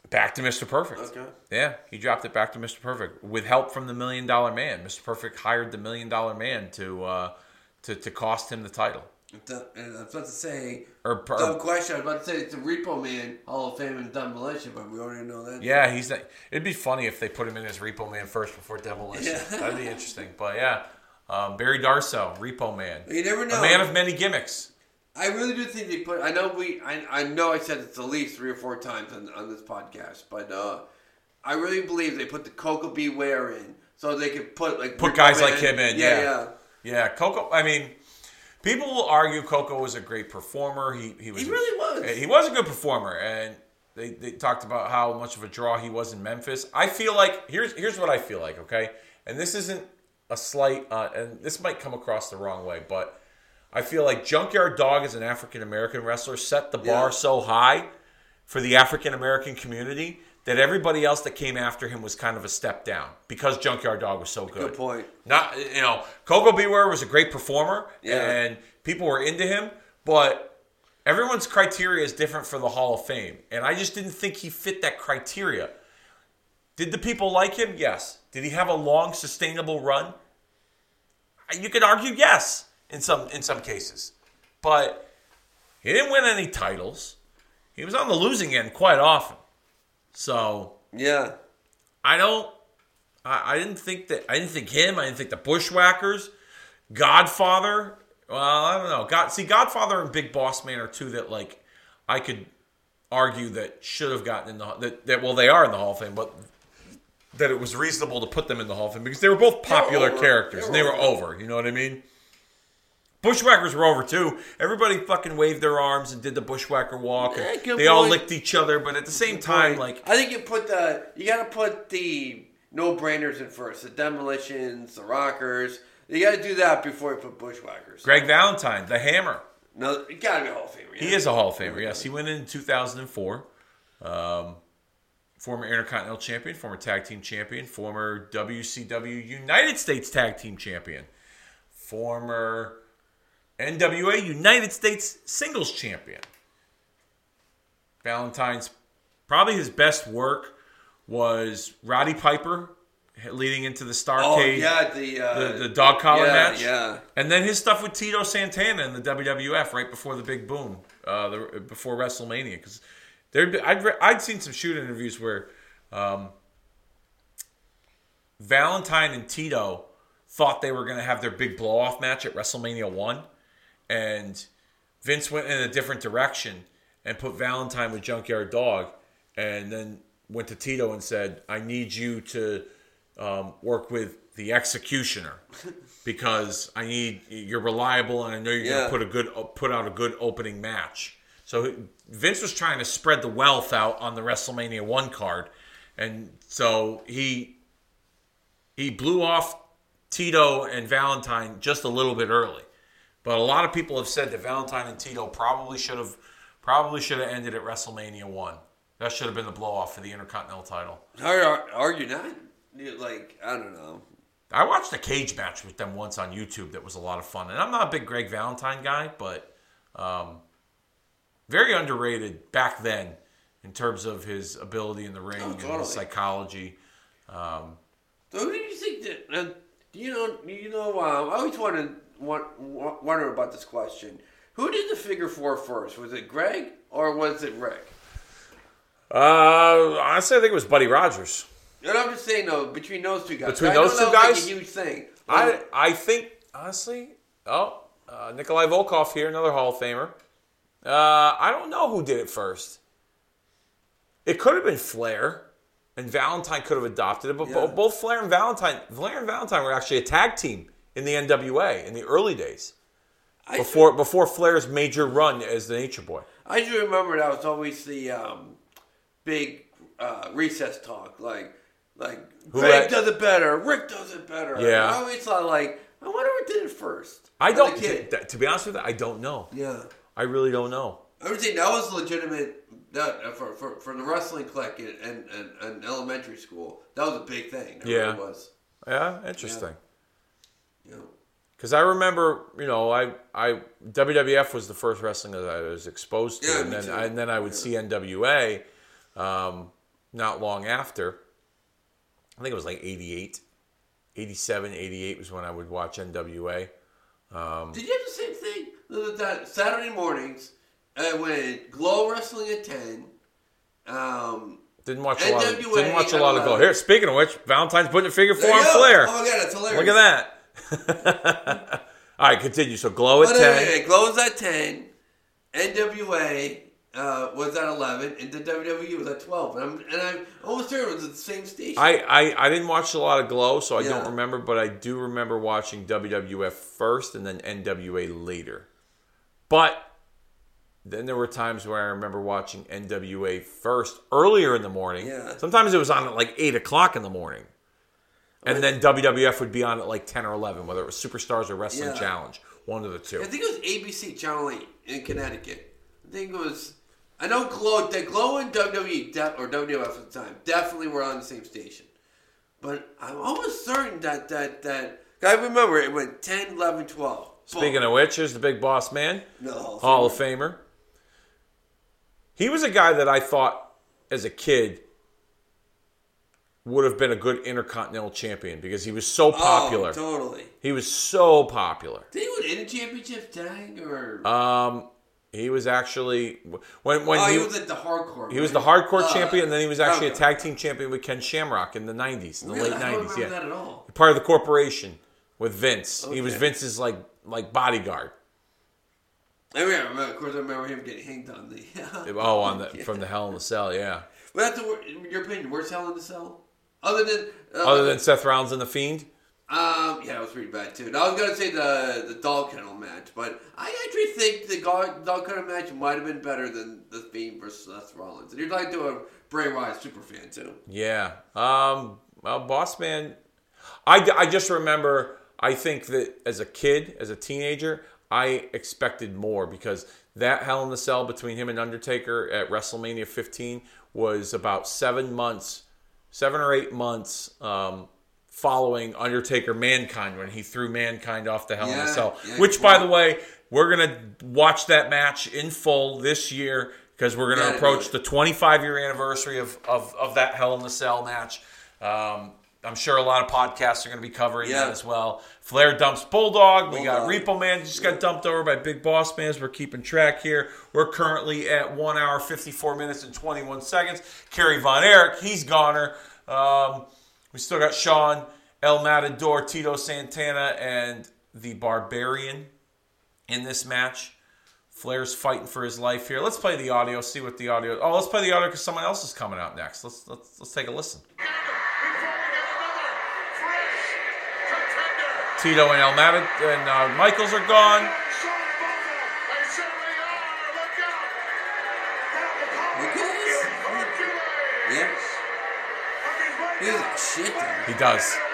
Speaker 1: back to Mr. Perfect.
Speaker 2: Okay.
Speaker 1: Yeah, he dropped it back to Mr. Perfect with help from the Million Dollar Man. Mr. Perfect hired the Million Dollar Man to uh, to to cost him the title.
Speaker 2: And I was about to say,
Speaker 1: Or, or
Speaker 2: dumb question. I was about to say it's the Repo Man Hall of Fame and Demolition, but we already know that.
Speaker 1: Yeah, he's not. It'd be funny if they put him in as Repo Man first before Demolition.
Speaker 2: Yeah. [LAUGHS]
Speaker 1: That'd be interesting. But yeah, um, Barry Darsow, Repo Man,
Speaker 2: You never know.
Speaker 1: a man of many gimmicks.
Speaker 2: I really do think they put. I know we. I, I know I said this at least three or four times on, on this podcast, but uh, I really believe they put the Koko B. Ware in so they could put like
Speaker 1: Put
Speaker 2: Repo
Speaker 1: guys
Speaker 2: Man-
Speaker 1: like him in,
Speaker 2: Yeah,
Speaker 1: yeah.
Speaker 2: yeah.
Speaker 1: Yeah, Koko. I mean, people will argue Koko was a great performer. He he was.
Speaker 2: He really was.
Speaker 1: He was a good performer, and they, they talked about how much of a draw he was in Memphis. I feel like here's here's what I feel like. Okay, and this isn't a slight, uh, and this might come across the wrong way, but I feel like Junkyard Dog as an African American wrestler set the bar
Speaker 2: Yeah.
Speaker 1: so high for the African American community that everybody else that came after him was kind of a step down because Junkyard Dog was so good.
Speaker 2: Good point.
Speaker 1: Not you know, Koko B. Ware was a great performer,
Speaker 2: Yeah.
Speaker 1: and people were into him, but everyone's criteria is different for the Hall of Fame, and I just didn't think he fit that criteria. Did the people like him? Yes. Did he have a long, sustainable run? You could argue yes in some in some cases, but he didn't win any titles. He was on the losing end quite often, so
Speaker 2: Yeah.
Speaker 1: I don't I, I didn't think that. I didn't think him. I didn't think the Bushwhackers, Godfather. Well, I don't know. God, see, Godfather and Big Boss Man are two that like I could argue that should have gotten in the that, that well they are in the Hall of Fame, but that it was reasonable to put them in the Hall of Fame because they were both popular
Speaker 2: over.
Speaker 1: characters
Speaker 2: They
Speaker 1: and they
Speaker 2: were
Speaker 1: were over. You know what I mean? Bushwhackers were over too. Everybody fucking waved their arms and did the bushwhacker walk.
Speaker 2: Yeah,
Speaker 1: they all licked each other, but at the same time, like
Speaker 2: I think you put the you gotta put the no brainers in first. The demolitions, the rockers. You gotta do that before you put bushwhackers.
Speaker 1: Greg Valentine, the Hammer.
Speaker 2: No, you gotta be a Hall of Famer.
Speaker 1: He is a Hall of Famer. Yes, he went in 2004. Um, former Intercontinental Champion, former Tag Team Champion, former WCW United States Tag Team Champion, former NWA United States Singles Champion. Valentine's probably his best work was Roddy Piper leading into the Starcade.
Speaker 2: Oh yeah, the uh,
Speaker 1: the, the dog collar
Speaker 2: yeah,
Speaker 1: match.
Speaker 2: Yeah.
Speaker 1: And then his stuff with Tito Santana in the WWF right before the big boom, uh, the, before WrestleMania. Because there, I'd re- I'd seen some shoot interviews where um, Valentine and Tito thought they were going to have their big blow off match at WrestleMania one, and Vince went in a different direction and put Valentine with Junkyard Dog, and then went to Tito and said, "I need you to um, work with the Executioner [LAUGHS] because I need you're reliable and I know you're
Speaker 2: Yeah.
Speaker 1: gonna put a good put out a good opening match." So Vince was trying to spread the wealth out on the WrestleMania one card, and so he he blew off Tito and Valentine just a little bit early. But a lot of people have said that Valentine and Tito probably should have probably should have ended at WrestleMania one. That should have been the blow off for the Intercontinental title.
Speaker 2: Hard to argue not. Like I don't know.
Speaker 1: I watched a cage match with them once on YouTube that was a lot of fun. And I'm not a big Greg Valentine guy, but um, very underrated back then in terms of his ability in the ring and
Speaker 2: totally.
Speaker 1: his psychology.
Speaker 2: So who do you think that? Uh, do you know? You know? Um, I always wanted want, wa- wonder about this question. Who did the figure four first? Was it Greg or was it Rick?
Speaker 1: Uh, honestly, I think it was Buddy Rogers.
Speaker 2: And I'm just saying though, between those two guys,
Speaker 1: Between
Speaker 2: I
Speaker 1: those two
Speaker 2: was, like,
Speaker 1: guys?
Speaker 2: a huge thing.
Speaker 1: I I think honestly, oh, uh, Nikolai Volkoff here, another Hall of Famer. Uh, I don't know who did it first. It could have been Flair, and Valentine could have adopted it, but
Speaker 2: Yeah.
Speaker 1: both Flair and Valentine, Flair and Valentine were actually a tag team in the NWA in the early days
Speaker 2: I,
Speaker 1: before before Flair's major run as the Nature Boy.
Speaker 2: I do remember that was always the um, big uh, recess talk, like like
Speaker 1: Who
Speaker 2: Greg does it better, Rick does it better.
Speaker 1: Yeah.
Speaker 2: I always thought like, I wonder who did it first.
Speaker 1: I don't. To, to be honest with you, I don't know.
Speaker 2: yeah.
Speaker 1: I really don't know.
Speaker 2: I would say that was legitimate that uh, for, for, for the wrestling clique in, in, in, in elementary school. That was a big thing. It
Speaker 1: Yeah.
Speaker 2: really was.
Speaker 1: Yeah, interesting.
Speaker 2: Know.
Speaker 1: Because I remember, you know, I, I WWF was the first wrestling that I was exposed to,
Speaker 2: Yeah,
Speaker 1: and then
Speaker 2: too.
Speaker 1: and then I would see NWA, um, not long after. I think it was like 88, 87, 88 was when I would watch NWA. Um,
Speaker 2: Did you have the same thing? That- Saturday mornings, I went Glow Wrestling at 10. Um,
Speaker 1: Didn't watch a lot. Of, didn't watch a lot of go here. Speaking of which, Valentine's putting a figure four on. Flair.
Speaker 2: Oh my god, hilarious.
Speaker 1: Look at that. [LAUGHS] All right, continue. So glow at
Speaker 2: But
Speaker 1: ten.
Speaker 2: anyway, Glow was at 10. NWA uh, was at 11. And the WWE was at 12. And, I'm, and I almost sure it was at the same station.
Speaker 1: I, I, I didn't watch a lot of Glow, so I
Speaker 2: Yeah.
Speaker 1: don't remember, but I do remember watching WWF first and then NWA later. But then there were times where I remember watching NWA first earlier in the morning.
Speaker 2: Yeah.
Speaker 1: Sometimes it was on at like 8 o'clock in the morning. And then WWF would be on at like 10 or 11, whether it was Superstars or Wrestling
Speaker 2: Yeah.
Speaker 1: Challenge. One of the two.
Speaker 2: I think it was ABC Channel 8 in Connecticut. I think it was. I know Glow, that Glow and WWE, de- or WWF at the time, definitely were on the same station. But I'm almost certain that, that, that, I remember it went 10, 11, 12.
Speaker 1: Speaking of which, here's the big boss man.
Speaker 2: No, Hall of
Speaker 1: Hall of Famer. He was a guy that I thought as a kid would have been a good intercontinental champion because he was so popular.
Speaker 2: Oh, totally.
Speaker 1: He was so popular.
Speaker 2: Did he win any championships tag or?
Speaker 1: Um, He was actually when when
Speaker 2: Oh,
Speaker 1: he,
Speaker 2: he was at the hardcore.
Speaker 1: he was the hardcore
Speaker 2: Uh,
Speaker 1: champion, and then he was actually a tag team champion with Ken Shamrock in the '90s, in the
Speaker 2: Really?
Speaker 1: late '90s. Yeah,
Speaker 2: that at all.
Speaker 1: part of the corporation with Vince. He was Vince's like like bodyguard.
Speaker 2: I remember, of course, I remember him getting hanged on the. [LAUGHS]
Speaker 1: Oh, on the [LAUGHS] from the Hell in the Cell, yeah.
Speaker 2: But that's the, in your opinion, worst Hell in the Cell? Other than. Uh,
Speaker 1: Other than Seth Rollins and the Fiend,
Speaker 2: Um, yeah, it was pretty bad too. Now, I was gonna say the the dog kennel match, but I actually think the dog, dog kennel match might have been better than the Fiend versus Seth Rollins. And you're like to a Bray Wyatt super fan too.
Speaker 1: yeah. Um, well, Boss Man, I I just remember. I think that as a kid, as a teenager, I expected more because that Hell in the Cell between him and Undertaker at WrestleMania 15 was about seven months, seven or eight months um, following Undertaker Mankind when he threw Mankind off the Hell in
Speaker 2: Yeah,
Speaker 1: the Cell.
Speaker 2: yeah,
Speaker 1: which, by the way, we're gonna watch that match in full this year because we're gonna approach the 25 year anniversary of, of of that Hell in the Cell match. Um, I'm sure a lot of podcasts are going to be covering
Speaker 2: Yeah.
Speaker 1: that as well. Flair dumps Bulldog. We got Repo Man just got dumped over by Big Boss Man. We're keeping track here. We're currently at one hour, 54 minutes, and 21 seconds. Kerry Von Erich, he's goner. Um, we still got Shawn, El Matador, Tito Santana, and the Barbarian in this match. Flair's fighting for his life here. Let's play the audio. See what the audio. Oh, let's play the audio because someone else is coming out next. Let's let's let's take a listen.
Speaker 3: Before we get another fresh contender.
Speaker 1: Tito and El Matador and uh, Michaels are gone.
Speaker 3: He Bova.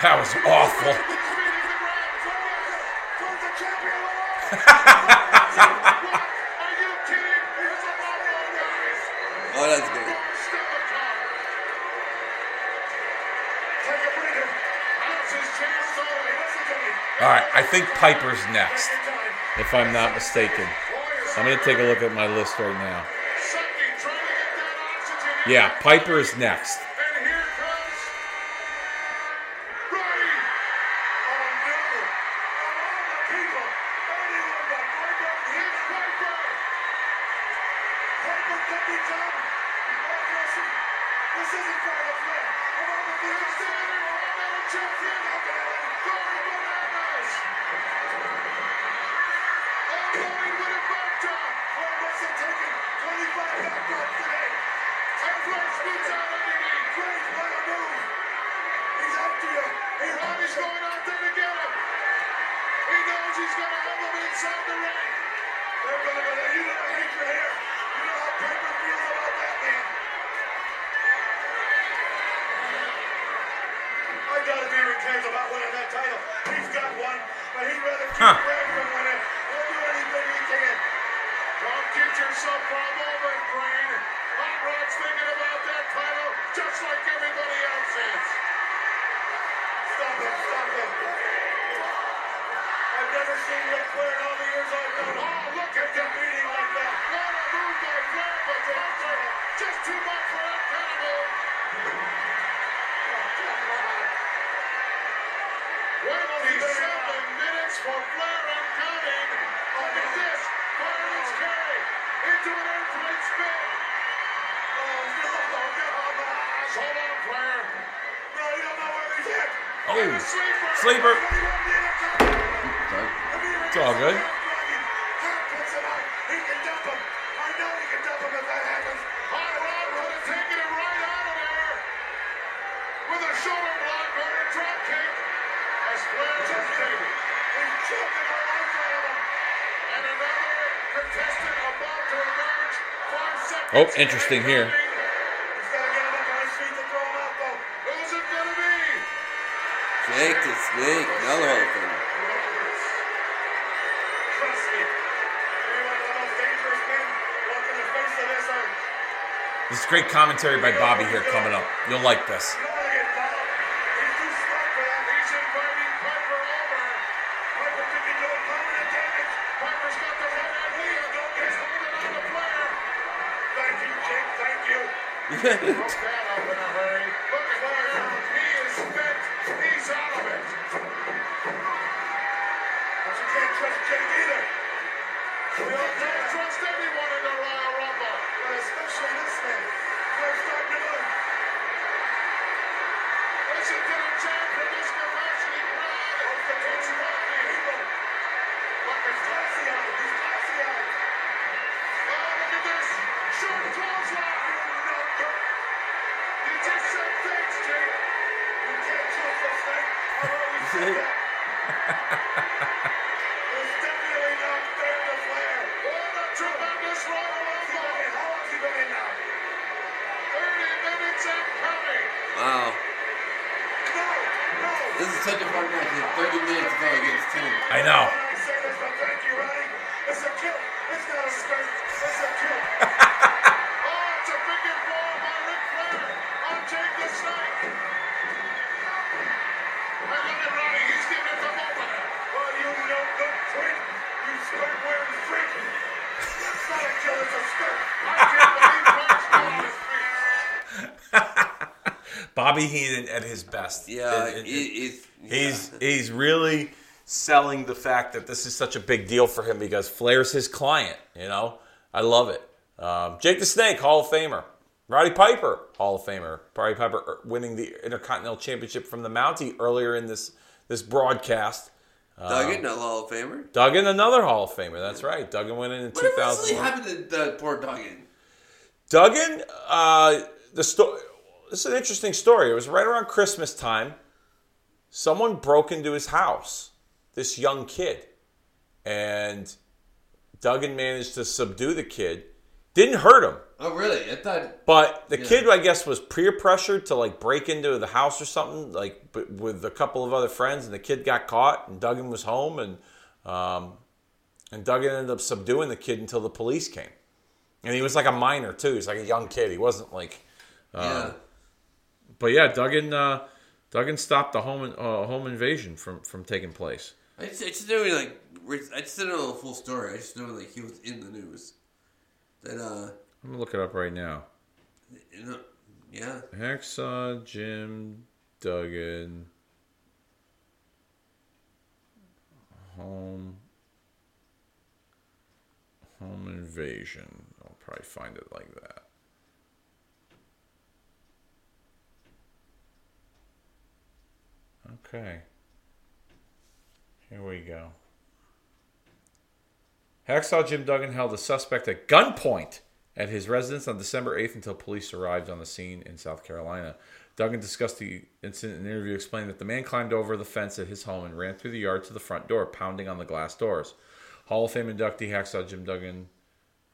Speaker 2: His was
Speaker 1: awful.
Speaker 3: listen to me.
Speaker 1: All right, I think Piper's next,
Speaker 3: Take your time.
Speaker 1: if I'm not mistaken. I'm gonna take a look at my list right now.
Speaker 3: Sucking, trying to get that oxygen in.
Speaker 1: Yeah, Piper is next.
Speaker 3: Going to be?
Speaker 2: Jake the Snake, another Hall of Famer.
Speaker 3: Trust me. You're one of the most dangerous men walking the face of this earth.
Speaker 1: This is great commentary by Bobby here coming up. You'll like this.
Speaker 3: Okay. [LAUGHS] at his
Speaker 1: best.
Speaker 2: Yeah,
Speaker 1: It- it-
Speaker 2: he- he's,
Speaker 1: He's he's really selling the fact that this is such a big deal for him because Flair's his client. You know, I love it. Um, Jake the Snake, Hall of Famer. Roddy Piper, Hall of Famer. Roddy Piper er, winning the Intercontinental Championship from the Mountie earlier in this this broadcast.
Speaker 2: Duggan, no Hall of Famer.
Speaker 1: Duggan, another Hall of Famer. That's right. Duggan went in in
Speaker 2: What really
Speaker 1: 2001.
Speaker 2: happened to the poor Duggan?
Speaker 1: Duggan, uh, the story. This is an interesting story. It was right around Christmas time. Someone broke into his house. This young kid, and Duggan managed to subdue the kid. Didn't hurt him,
Speaker 2: Oh, really? I thought.
Speaker 1: but the
Speaker 2: Yeah.
Speaker 1: kid, I guess, was peer pressured to like break into the house or something, like with a couple of other friends, and the kid got caught, and Duggan was home, and um, and Duggan ended up subduing the kid until the police came. And he was like a minor too. He's like a young kid. He wasn't like,
Speaker 2: yeah.
Speaker 1: But yeah, Duggan uh, Duggan stopped the home uh, home invasion from from taking place.
Speaker 2: I just, I just knew like I just didn't know the full story. I just know like he was in the news. That uh,
Speaker 1: I'm gonna look it up right now.
Speaker 2: you know, yeah.
Speaker 1: Hacksaw Jim Duggan home home invasion. I'll probably find it like that. Okay. Here we go. Hacksaw Jim Duggan held a suspect at gunpoint at his residence on December 8th until police arrived on the scene in South Carolina. Duggan discussed the incident in an interview, explaining that the man climbed over the fence at his home and ran through the yard to the front door, pounding on the glass doors. Hall of Fame inductee Hacksaw Jim Duggan.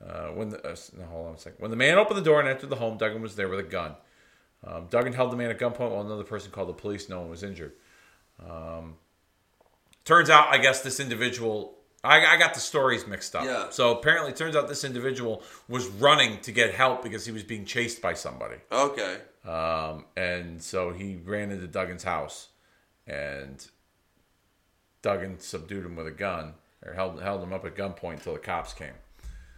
Speaker 1: Uh, when the uh, no, hold on a second. When the man opened the door and entered the home, Duggan was there with a gun. Um, Duggan held the man at gunpoint while another person called the police. No one was injured. Um, turns out, I guess this individual. I, I got the stories mixed up.
Speaker 2: Yeah.
Speaker 1: So apparently, it turns out this individual was running to get help because he was being chased by somebody.
Speaker 2: Okay.
Speaker 1: Um, and so he ran into Duggan's house, and Duggan subdued him with a gun or held held him up at gunpoint until the cops came.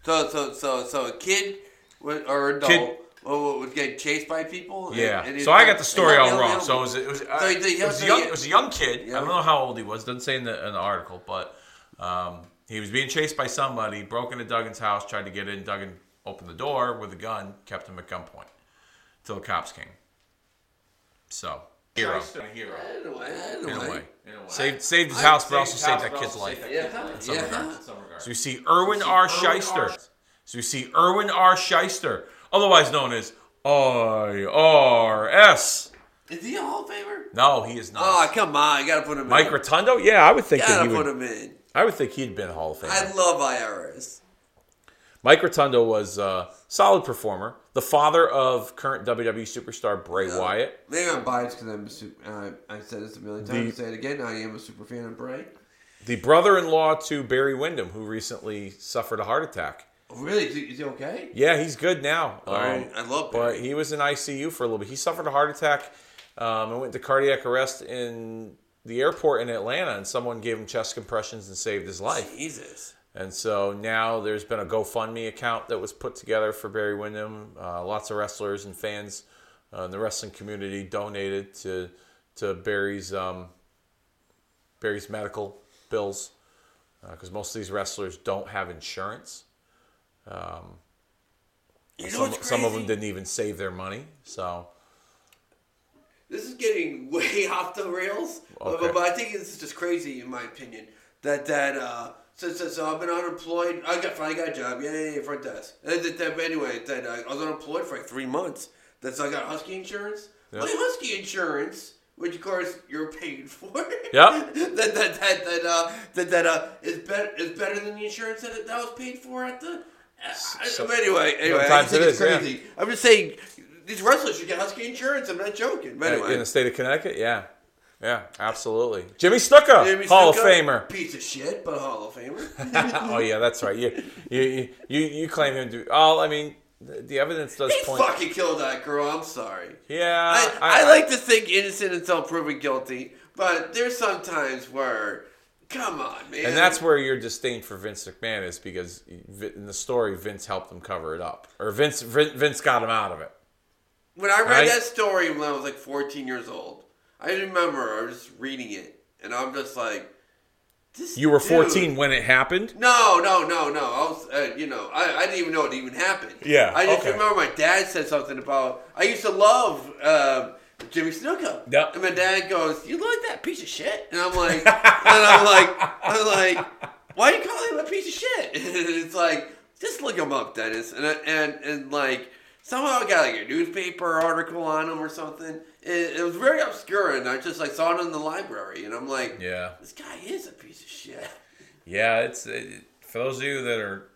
Speaker 2: So so so so a kid or adult
Speaker 1: Kid-
Speaker 2: Oh, was getting chased by people.
Speaker 1: Yeah.
Speaker 2: and he-
Speaker 1: so I got the story all
Speaker 2: me, help me,
Speaker 1: wrong. So it was it was, uh,
Speaker 2: So he- he-
Speaker 1: it was
Speaker 2: so
Speaker 1: a young
Speaker 2: he-
Speaker 1: it was a young kid. I don't know how old he was. Doesn't say in the in the article, but um, he was being chased by somebody. Broke into Duggan's house, tried to get in. Duggan opened the door with a gun, kept him at gunpoint until the cops came. So hero, hero.
Speaker 2: In a way, in a way.
Speaker 1: way, saved saved his house, but also saved that kid's life.
Speaker 2: Yeah,
Speaker 1: some
Speaker 2: yeah.
Speaker 1: regards. So we see Irwin R. Schyster. So we see Irwin R. Schyster, otherwise known as IRS.
Speaker 2: Is he a Hall of Famer?
Speaker 1: No, he is not.
Speaker 2: Oh, come on! You gotta put him
Speaker 1: Mike
Speaker 2: in.
Speaker 1: Mike Rotunda? Yeah, I would think that
Speaker 2: gotta
Speaker 1: he
Speaker 2: put
Speaker 1: would.
Speaker 2: him in.
Speaker 1: I would think he'd been a Hall of Famer.
Speaker 2: I love IRS.
Speaker 1: Mike Rotunda was a solid performer, the father of current WWE superstar Bray Wyatt.
Speaker 2: Maybe I'm biased because I'm a super, uh, I said this a million times.
Speaker 1: The-
Speaker 2: say it again. I am a super fan of Bray.
Speaker 1: the brother-in-law to Barry Windham, who recently suffered a heart attack.
Speaker 2: Oh, really? Is he, is he okay?
Speaker 1: Yeah, he's good now.
Speaker 2: Oh,
Speaker 1: Um,
Speaker 2: I love
Speaker 1: But he was in ICU for a little bit. He suffered a heart attack um, and went to cardiac arrest in the airport in Atlanta, and someone gave him chest compressions and saved his life.
Speaker 2: Jesus.
Speaker 1: And so now there's been a GoFundMe account that was put together for Barry Windham. Uh, lots of wrestlers and fans uh, in the wrestling community donated to to Barry's um, Barry's medical bills because most of these wrestlers don't have insurance.
Speaker 2: You know
Speaker 1: Some, some of them didn't even save their money. So
Speaker 2: This is getting [LAUGHS] way off the rails, but-
Speaker 1: Okay.
Speaker 2: but, but I think this is just crazy in my opinion. That that uh, so, so, so I've been unemployed. I got finally got a job. Yeah, yeah, yeah front desk. And that, that, anyway, that uh, I was unemployed for like three months. That's I got Husky insurance.
Speaker 1: Yeah.
Speaker 2: My Husky insurance, which of course you're paid for. [LAUGHS]
Speaker 1: Yep.
Speaker 2: that that that that uh, that that uh, is better is better than the insurance that that was paid for at the.
Speaker 1: So-
Speaker 2: anyway, anyway, I just think
Speaker 1: it
Speaker 2: it's
Speaker 1: is, yeah.
Speaker 2: crazy. I'm just saying, these wrestlers should get Husky insurance. I'm not joking. But anyway,
Speaker 1: in the state of Connecticut, yeah, yeah, absolutely. Jimmy Snuka,
Speaker 2: Jimmy
Speaker 1: Hall
Speaker 2: Snuka,
Speaker 1: of Famer.
Speaker 2: Piece of shit, but Hall of Famer. [LAUGHS]
Speaker 1: oh yeah, that's right. You you you, you claim him to. Oh, I mean, the, the evidence does
Speaker 2: he
Speaker 1: point.
Speaker 2: fucking killed that girl. I'm sorry.
Speaker 1: Yeah,
Speaker 2: I, I, like to think innocent until proven guilty, but there's some times where, come on, man.
Speaker 1: and that's where your disdain for Vince McMahon is because in the story, Vince helped him cover it up, or Vince Vin- Vince got him out of it.
Speaker 2: when I read
Speaker 1: right?
Speaker 2: that story when I was like 14 years old, I remember I was just reading it, and I'm just like, this
Speaker 1: You were
Speaker 2: dude-
Speaker 1: 14 when it happened.
Speaker 2: No, no, no, no. I was, uh, you know, I, I didn't even know it even happened.
Speaker 1: Yeah,
Speaker 2: I just
Speaker 1: okay.
Speaker 2: remember my dad said something about. I used to love uh, Jimmy Snuka.
Speaker 1: Yep.
Speaker 2: And my dad goes, "You like that piece of shit?" And I'm like, and I'm like, I'm like, why are you calling him a piece of shit? And [LAUGHS] it's like, just look him up, Dennis. And and and like somehow I got like a newspaper article on him or something. It, it was very obscure, and I just like saw it in the library, and I'm like,
Speaker 1: Yeah,
Speaker 2: this guy is a piece of shit.
Speaker 1: yeah. It's it, for those of you that are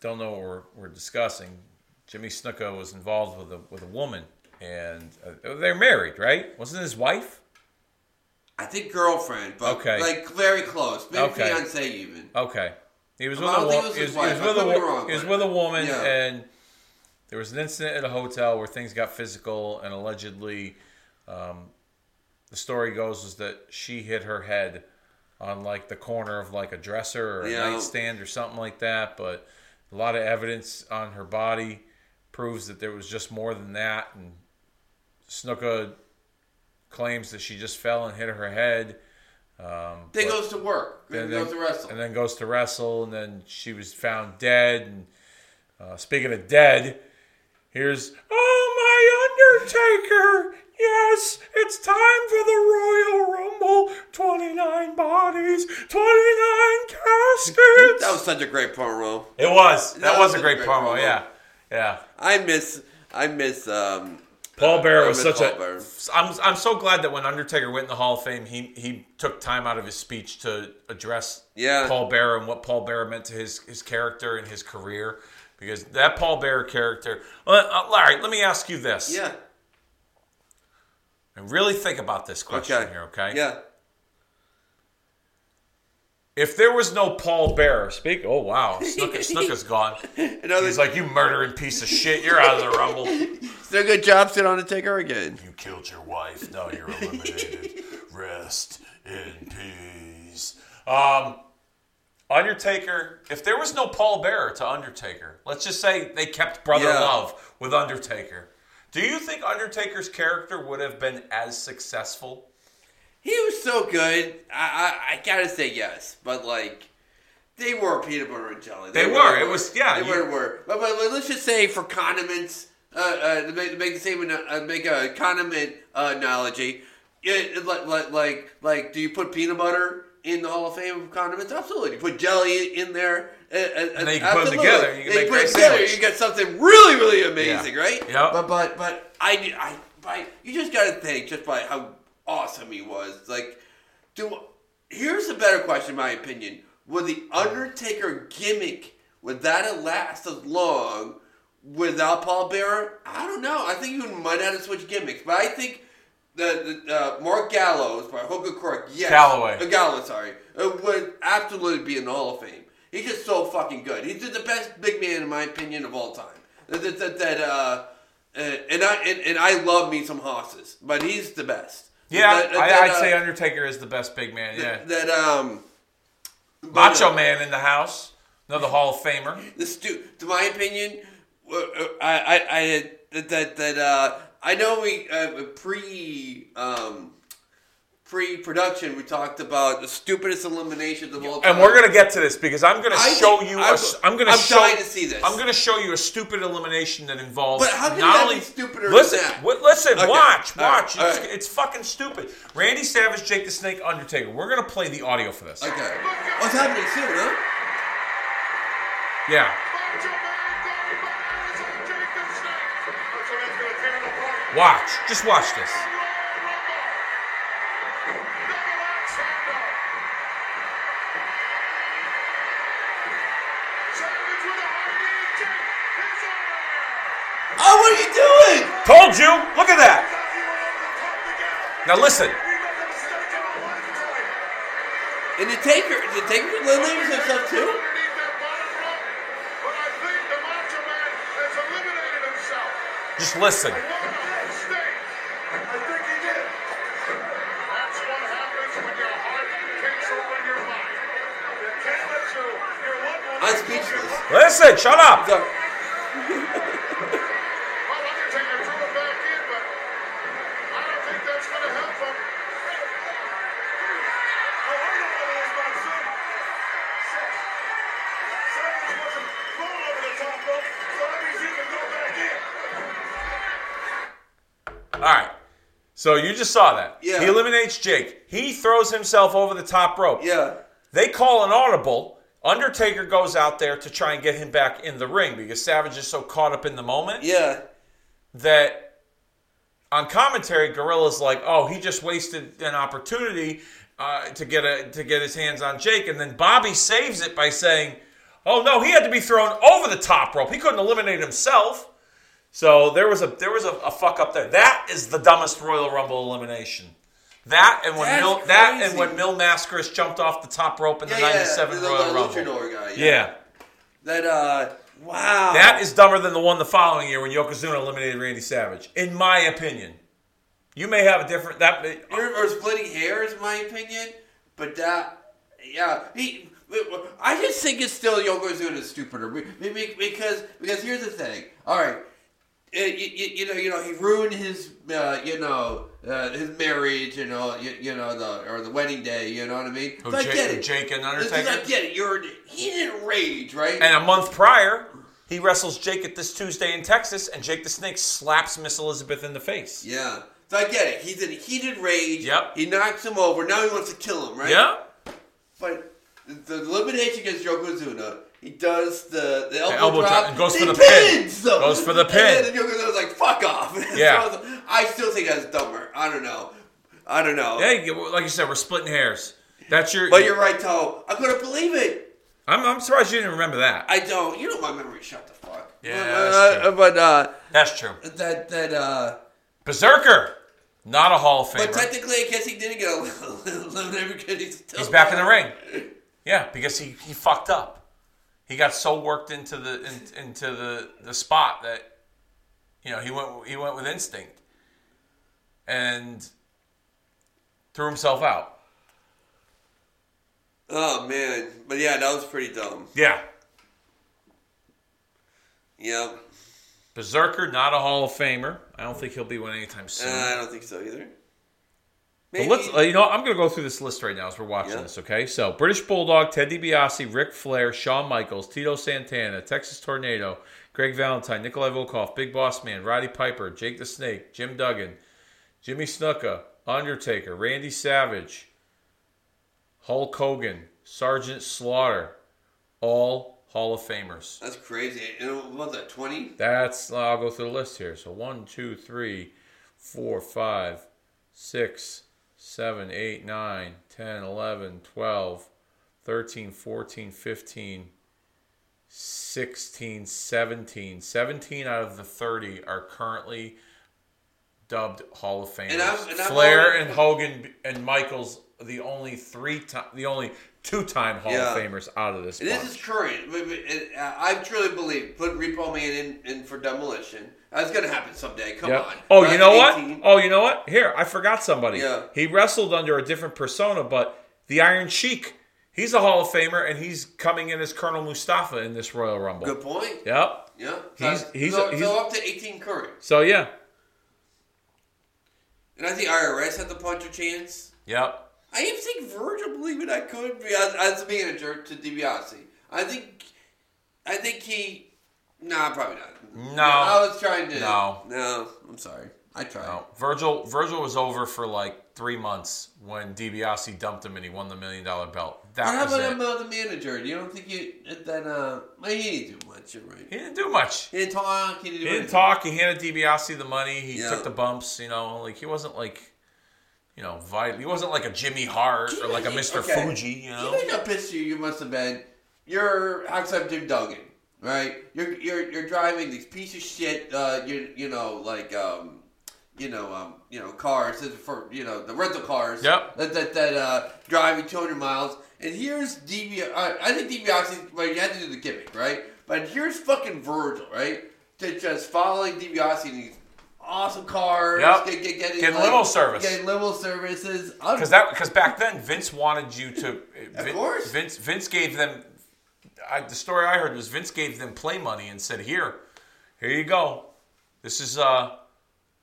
Speaker 1: don't know what we're, we're discussing. Jimmy Snuka was involved with a with a woman, and uh, they're married, right? Wasn't his wife?
Speaker 2: I think girlfriend, but
Speaker 1: Okay.
Speaker 2: like very close, maybe
Speaker 1: Okay.
Speaker 2: fiance even.
Speaker 1: Okay. He was with a woman. He was, he was
Speaker 2: wife. I
Speaker 1: with a
Speaker 2: could be
Speaker 1: wo-
Speaker 2: wrong,
Speaker 1: he was
Speaker 2: but-
Speaker 1: with a woman,
Speaker 2: Yeah.
Speaker 1: and there was an incident at a hotel where things got physical, and allegedly, um, the story goes is that she hit her head on like the corner of like a dresser or a
Speaker 2: Yeah.
Speaker 1: nightstand or something like that. But a lot of evidence on her body proves that there was just more than that, and Snuka claims that she just fell and hit her head. Um,
Speaker 2: Then goes to work. Then
Speaker 1: and
Speaker 2: goes
Speaker 1: then,
Speaker 2: to wrestle.
Speaker 1: and then goes to wrestle, and then she was found dead. And uh, speaking of dead, here's oh my Undertaker! Yes, it's time for the Royal Rumble. Twenty nine bodies, twenty nine caskets.
Speaker 2: that was such a great promo.
Speaker 1: it was. That,
Speaker 2: That
Speaker 1: was,
Speaker 2: was
Speaker 1: a great,
Speaker 2: great
Speaker 1: promo.
Speaker 2: promo.
Speaker 1: Yeah, yeah.
Speaker 2: I miss. I miss. Um,
Speaker 1: Paul Bear
Speaker 2: I
Speaker 1: was such
Speaker 2: Paul
Speaker 1: a.
Speaker 2: Bearer.
Speaker 1: I'm I'm so glad that when Undertaker went in the Hall of Fame, he he took time out of his speech to address
Speaker 2: Yeah.
Speaker 1: Paul Bear and what Paul Bear meant to his his character and his career, because that Paul Bear character. Well, uh, Larry, let me ask you this.
Speaker 2: Yeah.
Speaker 1: And really think about this question
Speaker 2: Okay.
Speaker 1: here, okay?
Speaker 2: Yeah.
Speaker 1: If there was no Paul Bear, speak. Oh wow, Snuka, Snuka's gone. [LAUGHS]
Speaker 2: Another,
Speaker 1: He's like, you murdering piece of shit. You're out of the rumble. [LAUGHS]
Speaker 2: Still good job, sit on the taker again.
Speaker 1: You killed your wife. Now you're eliminated. [LAUGHS] Rest in peace. Um, Undertaker, if there was no Paul Bearer to Undertaker, let's just say they kept Brother
Speaker 2: Yeah.
Speaker 1: Love with Undertaker. Do you think Undertaker's character would have been as successful?
Speaker 2: He was so good. I, I I gotta say yes, but like they were peanut butter and jelly.
Speaker 1: They
Speaker 2: really
Speaker 1: were. It was- yeah,
Speaker 2: They
Speaker 1: you-
Speaker 2: were. were. But, but, but let's just say for condiments, uh, uh, to make, to make the same, uh, make a condiment uh, analogy. Yeah, it- like, like like like, do you put peanut butter in the Hall of Fame of condiments? Absolutely. You put jelly in there. uh, And,
Speaker 1: then you can put 'em together, you can make
Speaker 2: put it together. You get something really, really amazing,
Speaker 1: Yeah.
Speaker 2: right?
Speaker 1: Yeah.
Speaker 2: But but but I I by you just got to think just by how awesome he was. Like, do here's a better question, in my opinion: Would the Undertaker gimmick would that have lasted as long without Paul Bearer? I don't know. I think you might have to switch gimmicks, but I think. The, the uh, Mark Gallows, by hook or crook, yes.
Speaker 1: Galloway.
Speaker 2: Uh, Galloway, sorry, uh, would absolutely be in the Hall of Fame. He's just so fucking good. He's the best big man, in my opinion, of all time. That, that, that, that, uh, uh, and I and, and I love me some hosses, but he's the best.
Speaker 1: Yeah,
Speaker 2: That- that-
Speaker 1: I,
Speaker 2: that,
Speaker 1: I'd
Speaker 2: uh,
Speaker 1: say Undertaker is the best big man. Yeah,
Speaker 2: that um, but,
Speaker 1: Macho Man in the house, another Hall of Famer.
Speaker 2: The stu- to my opinion, uh, uh, I I, I that that, that uh, I know we uh, pre um, pre production we talked about the stupidest eliminations of all time.
Speaker 1: And we're gonna get to this because I'm gonna
Speaker 2: I
Speaker 1: show you.
Speaker 2: I'm-
Speaker 1: a I'm gonna
Speaker 2: I'm
Speaker 1: show.
Speaker 2: dying to see this.
Speaker 1: I'm gonna show you a stupid elimination that involves.
Speaker 2: But how can
Speaker 1: not
Speaker 2: that
Speaker 1: only
Speaker 2: be stupider
Speaker 1: listen,
Speaker 2: than that?
Speaker 1: w- listen,
Speaker 2: Okay.
Speaker 1: watch,
Speaker 2: All right,
Speaker 1: watch.
Speaker 2: all
Speaker 1: it's,
Speaker 2: right.
Speaker 1: it's fucking stupid. Randy Savage, Jake the Snake, Undertaker. We're gonna play the audio for this.
Speaker 2: Okay, oh, what's happening soon, huh?
Speaker 1: Yeah.
Speaker 3: Macho Man going bananas on Jake the Snake. Macho Man's gonna tear him apart.
Speaker 1: Watch. Just watch this.
Speaker 2: Oh, what are you doing?
Speaker 1: Told you. Look at that. Now listen.
Speaker 2: And the Taker, the Taker eliminated himself too.
Speaker 1: Just listen. Listen. Shut up.
Speaker 2: So-
Speaker 1: All right. So you just saw that.
Speaker 2: Yeah.
Speaker 1: He eliminates Jake. He throws himself over the top rope.
Speaker 2: yeah.
Speaker 1: They call an audible. Undertaker goes out there to try and get him back in the ring because Savage is so caught up in the moment
Speaker 2: Yeah.
Speaker 1: that on commentary, Gorilla's like, "Oh, he just wasted an opportunity uh, to get a to get his hands on Jake," and then Bobby saves it by saying, "Oh no, he had to be thrown over the top rope. He couldn't eliminate himself." So there was a there was a, a fuck up there. That is the dumbest Royal Rumble elimination. That and when
Speaker 2: That's
Speaker 1: Mil, that and when Mil Mascaras jumped off the top rope in the
Speaker 2: Yeah, yeah.
Speaker 1: '97
Speaker 2: the,
Speaker 1: Royal
Speaker 2: the
Speaker 1: Rumble.
Speaker 2: luchador guy.
Speaker 1: Yeah.
Speaker 2: That uh. Wow.
Speaker 1: That is dumber than the one the following year when Yokozuna eliminated Randy Savage, in my opinion. You may have a different that.
Speaker 2: or, or splitting hairs, in my opinion. But that, yeah, he. I just think it's still Yokozuna is stupider Be- be- because because here's the thing. All right, you, you, you know you know he ruined his uh, you know uh, his marriage you know you, you know the or the wedding day you know what I mean.
Speaker 1: Who,
Speaker 2: So I get it.
Speaker 1: Jake and Undertaker?
Speaker 2: I get it. You're he didn't rage right.
Speaker 1: And a month prior, he wrestles Jake at this Tuesday in Texas, and Jake the Snake slaps Miss Elizabeth in the face.
Speaker 2: yeah. So I get it. He's in heated rage.
Speaker 1: Yep.
Speaker 2: He knocks him over. Now he wants to kill him, right?
Speaker 1: Yeah?
Speaker 2: But the elimination against Yokozuna, he does the, the elbow,
Speaker 1: elbow
Speaker 2: drop,
Speaker 1: drop and goes
Speaker 2: he
Speaker 1: for the pin.
Speaker 2: pins them.
Speaker 1: Goes for the [LAUGHS]
Speaker 2: And
Speaker 1: pin.
Speaker 2: then Yokozuna's like, fuck off. [LAUGHS]
Speaker 1: Yeah.
Speaker 2: I still think that's dumber. I don't know. I don't know.
Speaker 1: You- like you said, we're splitting hairs. That's your.
Speaker 2: But you're right, Toe. I couldn't believe it.
Speaker 1: I'm, I'm surprised you didn't remember that.
Speaker 2: I don't. You know my memory. Shut the fuck.
Speaker 1: Yeah,
Speaker 2: But,
Speaker 1: that's
Speaker 2: uh,
Speaker 1: true.
Speaker 2: but uh,
Speaker 1: That's true.
Speaker 2: that that uh.
Speaker 1: Berserker, not a Hall of Famer.
Speaker 2: But technically, I guess he didn't get eliminated because he's still.
Speaker 1: He's back in the ring. Yeah, because he, he fucked up. He got so worked into the in, into the, the spot that you know he went he went with instinct and threw himself out.
Speaker 2: Oh man, but yeah, that was pretty dumb.
Speaker 1: Yeah.
Speaker 2: Yep.
Speaker 1: Berserker, not a Hall of Famer. I don't think he'll be one anytime
Speaker 2: Uh,
Speaker 1: soon.
Speaker 2: I don't think so either.
Speaker 1: But let's, uh, you know, I'm going to go through this list right now as we're watching
Speaker 2: Yeah.
Speaker 1: this. Okay, so British Bulldog, Ted DiBiase, Ric Flair, Shawn Michaels, Tito Santana, Texas Tornado, Greg Valentine, Nikolai Volkoff, Big Boss Man, Roddy Piper, Jake the Snake, Jim Duggan, Jimmy Snuka, Undertaker, Randy Savage, Hulk Hogan, Sergeant Slaughter, all Hall of Famers.
Speaker 2: That's crazy. And what was that? Twenty?
Speaker 1: That's I'll go through the list here. So one, two, three, four, five, six, seven, eight, nine, 10, 11, 12, 13, 14, 15, 16, 17. 17 out of the 30 are currently dubbed Hall of Famers.
Speaker 2: And I'm- and I'm
Speaker 1: Flair and Hogan and Michaels the only three time the only two-time Hall
Speaker 2: Yeah.
Speaker 1: of Famers out of this
Speaker 2: And this is current. Uh, I truly believe put Repo Man in, in for demolition. That's gonna happen someday. Come
Speaker 1: Yep.
Speaker 2: on.
Speaker 1: Oh, you know what? Oh, you know what? Here, I forgot somebody.
Speaker 2: Yeah.
Speaker 1: He wrestled under a different persona, but the Iron Sheik, he's a Hall of Famer, and he's coming in as Colonel Mustafa in this Royal Rumble.
Speaker 2: Good point.
Speaker 1: Yep.
Speaker 2: Yeah.
Speaker 1: He's- he's-
Speaker 2: so,
Speaker 1: he's-
Speaker 2: so up to eighteen current.
Speaker 1: So yeah.
Speaker 2: And I think IRS had the punch a chance.
Speaker 1: Yep.
Speaker 2: I even think Virgil believe it I could be as, as a manager to DiBiase. I think I think he Nah, probably not.
Speaker 1: No.
Speaker 2: I was trying to
Speaker 1: No.
Speaker 2: No, I'm sorry. I tried.
Speaker 1: No. Virgil Virgil was over for like three months when DiBiase dumped him and he won the million dollar belt.
Speaker 2: How
Speaker 1: That was
Speaker 2: about him uh, the manager? You don't think he that uh he didn't do much, right.
Speaker 1: He didn't do much.
Speaker 2: He didn't talk, he didn't do
Speaker 1: He didn't talk. He handed DiBiase the money. He
Speaker 2: Yeah.
Speaker 1: took the bumps. You know, like he wasn't like, you know, vital. He wasn't like a Jimmy Hart or like a Mr.
Speaker 2: Okay.
Speaker 1: Fuji. You know.
Speaker 2: You know how pissed you, you must have been? You're outside Jim Duggan, right? You're you're you're driving these piece of shit, uh, you you know like um, you know um, you know cars for you know the rental cars.
Speaker 1: Yep.
Speaker 2: That that that uh, driving 200 miles, and here's DB. Uh, I think DiBiase. Well, you had to do the gimmick, right? But here's fucking Virgil, right? To just following DiBiase in these awesome cars.
Speaker 1: Yep.
Speaker 2: Get, get, getting,
Speaker 1: Getting limo service.
Speaker 2: Getting limo services.
Speaker 1: Because that because back then Vince wanted you to. Vin-
Speaker 2: course.
Speaker 1: Vince Vince gave them. I, the story I heard was Vince gave them play money and said, "Here, here you go. This is uh,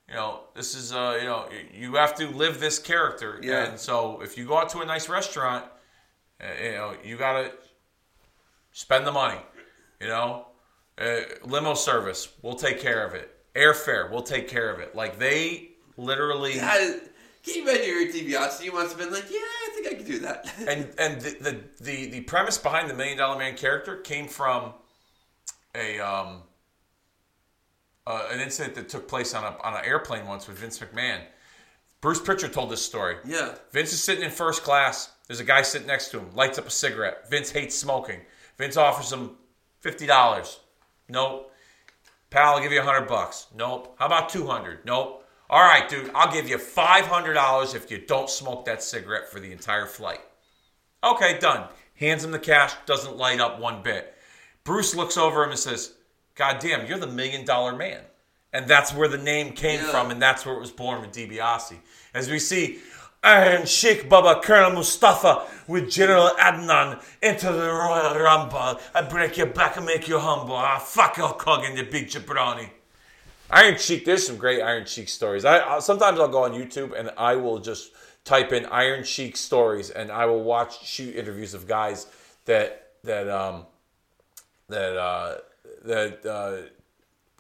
Speaker 1: you know, this is uh, you know, you have to live this character.
Speaker 2: Yeah.
Speaker 1: And so if you go out to a nice restaurant, uh, you know, you gotta spend the money. You know, uh, limo service, we'll take care of it. Airfare, we'll take care of it. Like they literally.
Speaker 2: I, can you imagine your DiBiase? You must have been like, yeah, I think I could do that. [LAUGHS]
Speaker 1: and and the, the the the premise behind the Million Dollar Man character came from a um uh, an incident that took place on a on an airplane once with Vince McMahon. Bruce Pritchard told this story.
Speaker 2: yeah.
Speaker 1: Vince is sitting in first class. There's a guy sitting next to him, lights up a cigarette. Vince hates smoking. Vince offers him fifty dollars. Nope. Pal, I'll give you a hundred bucks. Nope. How about two hundred? Nope. All right, dude, I'll give you five hundred dollars if you don't smoke that cigarette for the entire flight. Okay, done. Hands him the cash, doesn't light up one bit. Bruce looks over him and says, God damn, you're the million dollar man. And that's where the name came
Speaker 2: Yeah.
Speaker 1: from, and that's where it was born with DiBiase. As we see Iron Sheik Baba Colonel Mustafa with General Adnan into the Royal Rumble. I break your back and make you humble. Ah, fuck Hulk Hogan, you big jabroni. Iron Sheik, there's some great Iron Sheik stories. I, I sometimes I'll go on YouTube and I will just type in Iron Sheik stories and I will watch shoot interviews of guys that that um that uh that uh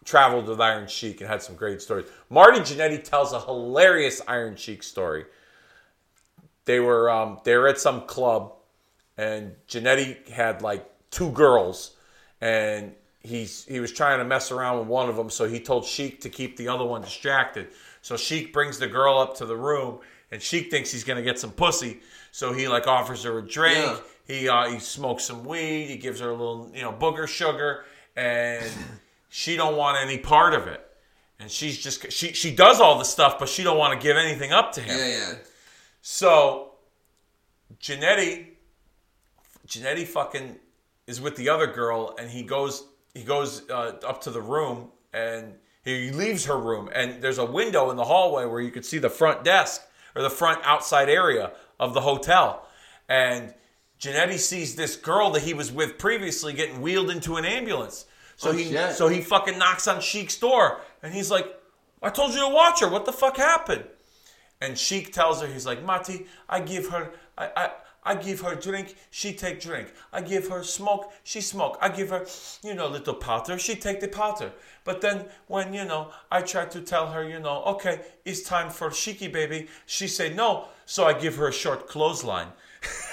Speaker 1: traveled with Iron Sheik and had some great stories. Marty Jannetty tells a hilarious Iron Sheik story. They were um they were at some club and Jannetty had like two girls, and he's he was trying to mess around with one of them, so he told Sheik to keep the other one distracted. So Sheik brings the girl up to the room, and Sheik thinks he's gonna get some pussy, so he like offers her a drink.
Speaker 2: Yeah.
Speaker 1: He uh, he smokes some weed. He gives her a little you know booger sugar, and she don't want any part of it. And she's just she she does all the stuff, but she don't want to give anything up to him.
Speaker 2: Yeah, yeah.
Speaker 1: So, Jannetty, Jannetty fucking is with the other girl, and he goes he goes uh, up to the room, and he leaves her room, and there's a window in the hallway where you could see the front desk or the front outside area of the hotel, and Jannetty sees this girl that he was with previously getting wheeled into an ambulance. So
Speaker 2: Oh,
Speaker 1: he
Speaker 2: shit.
Speaker 1: so he fucking knocks on Sheik's door and he's like, I told you to watch her. What the fuck happened? And Sheik tells her, he's like, Mati, I give her I, I I give her drink, she take drink. I give her smoke, she smoke. I give her, you know, little powder, she take the powder. But then when, you know, I try to tell her, you know, okay, it's time for Shiki baby, she say no. So I give her a short clothesline. [LAUGHS]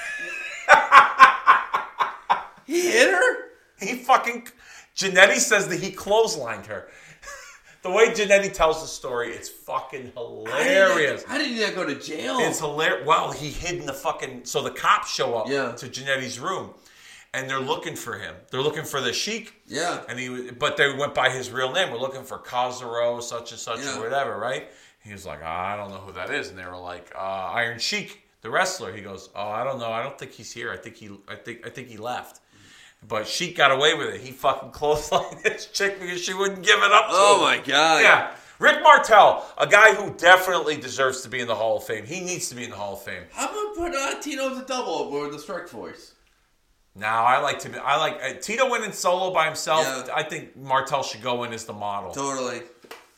Speaker 2: He hit her?
Speaker 1: He fucking Jannetty says that he clotheslined her. the way Jannetty tells the story, it's fucking hilarious.
Speaker 2: How did he not go to jail?
Speaker 1: It's hilarious. Well, he hid in the fucking. So the cops show up
Speaker 2: Yeah.
Speaker 1: to Jannetty's room, and they're looking for him. They're looking for the sheik.
Speaker 2: Yeah.
Speaker 1: And he, but they went by his real name. We're looking for Kazaro, such and such,
Speaker 2: Yeah.
Speaker 1: or whatever, right? He was like, "Ah, I don't know who that is, and they were like, uh, Iron Sheik, the wrestler. He goes, Oh, I don't know. I don't think he's here. I think he, I think, I think he left. But she got away with it. He fucking [LAUGHS] clotheslined this chick because she wouldn't give it up. To
Speaker 2: oh
Speaker 1: him.
Speaker 2: my god.
Speaker 1: Yeah. Rick Martel, a guy who definitely deserves to be in the Hall of Fame. He needs to be in the Hall of Fame.
Speaker 2: How about put uh, Tito as a double with the Strike Force?
Speaker 1: Now, I like to be. I like uh, Tito went in solo by himself.
Speaker 2: Yeah.
Speaker 1: I think Martel should go in as the model.
Speaker 2: Totally.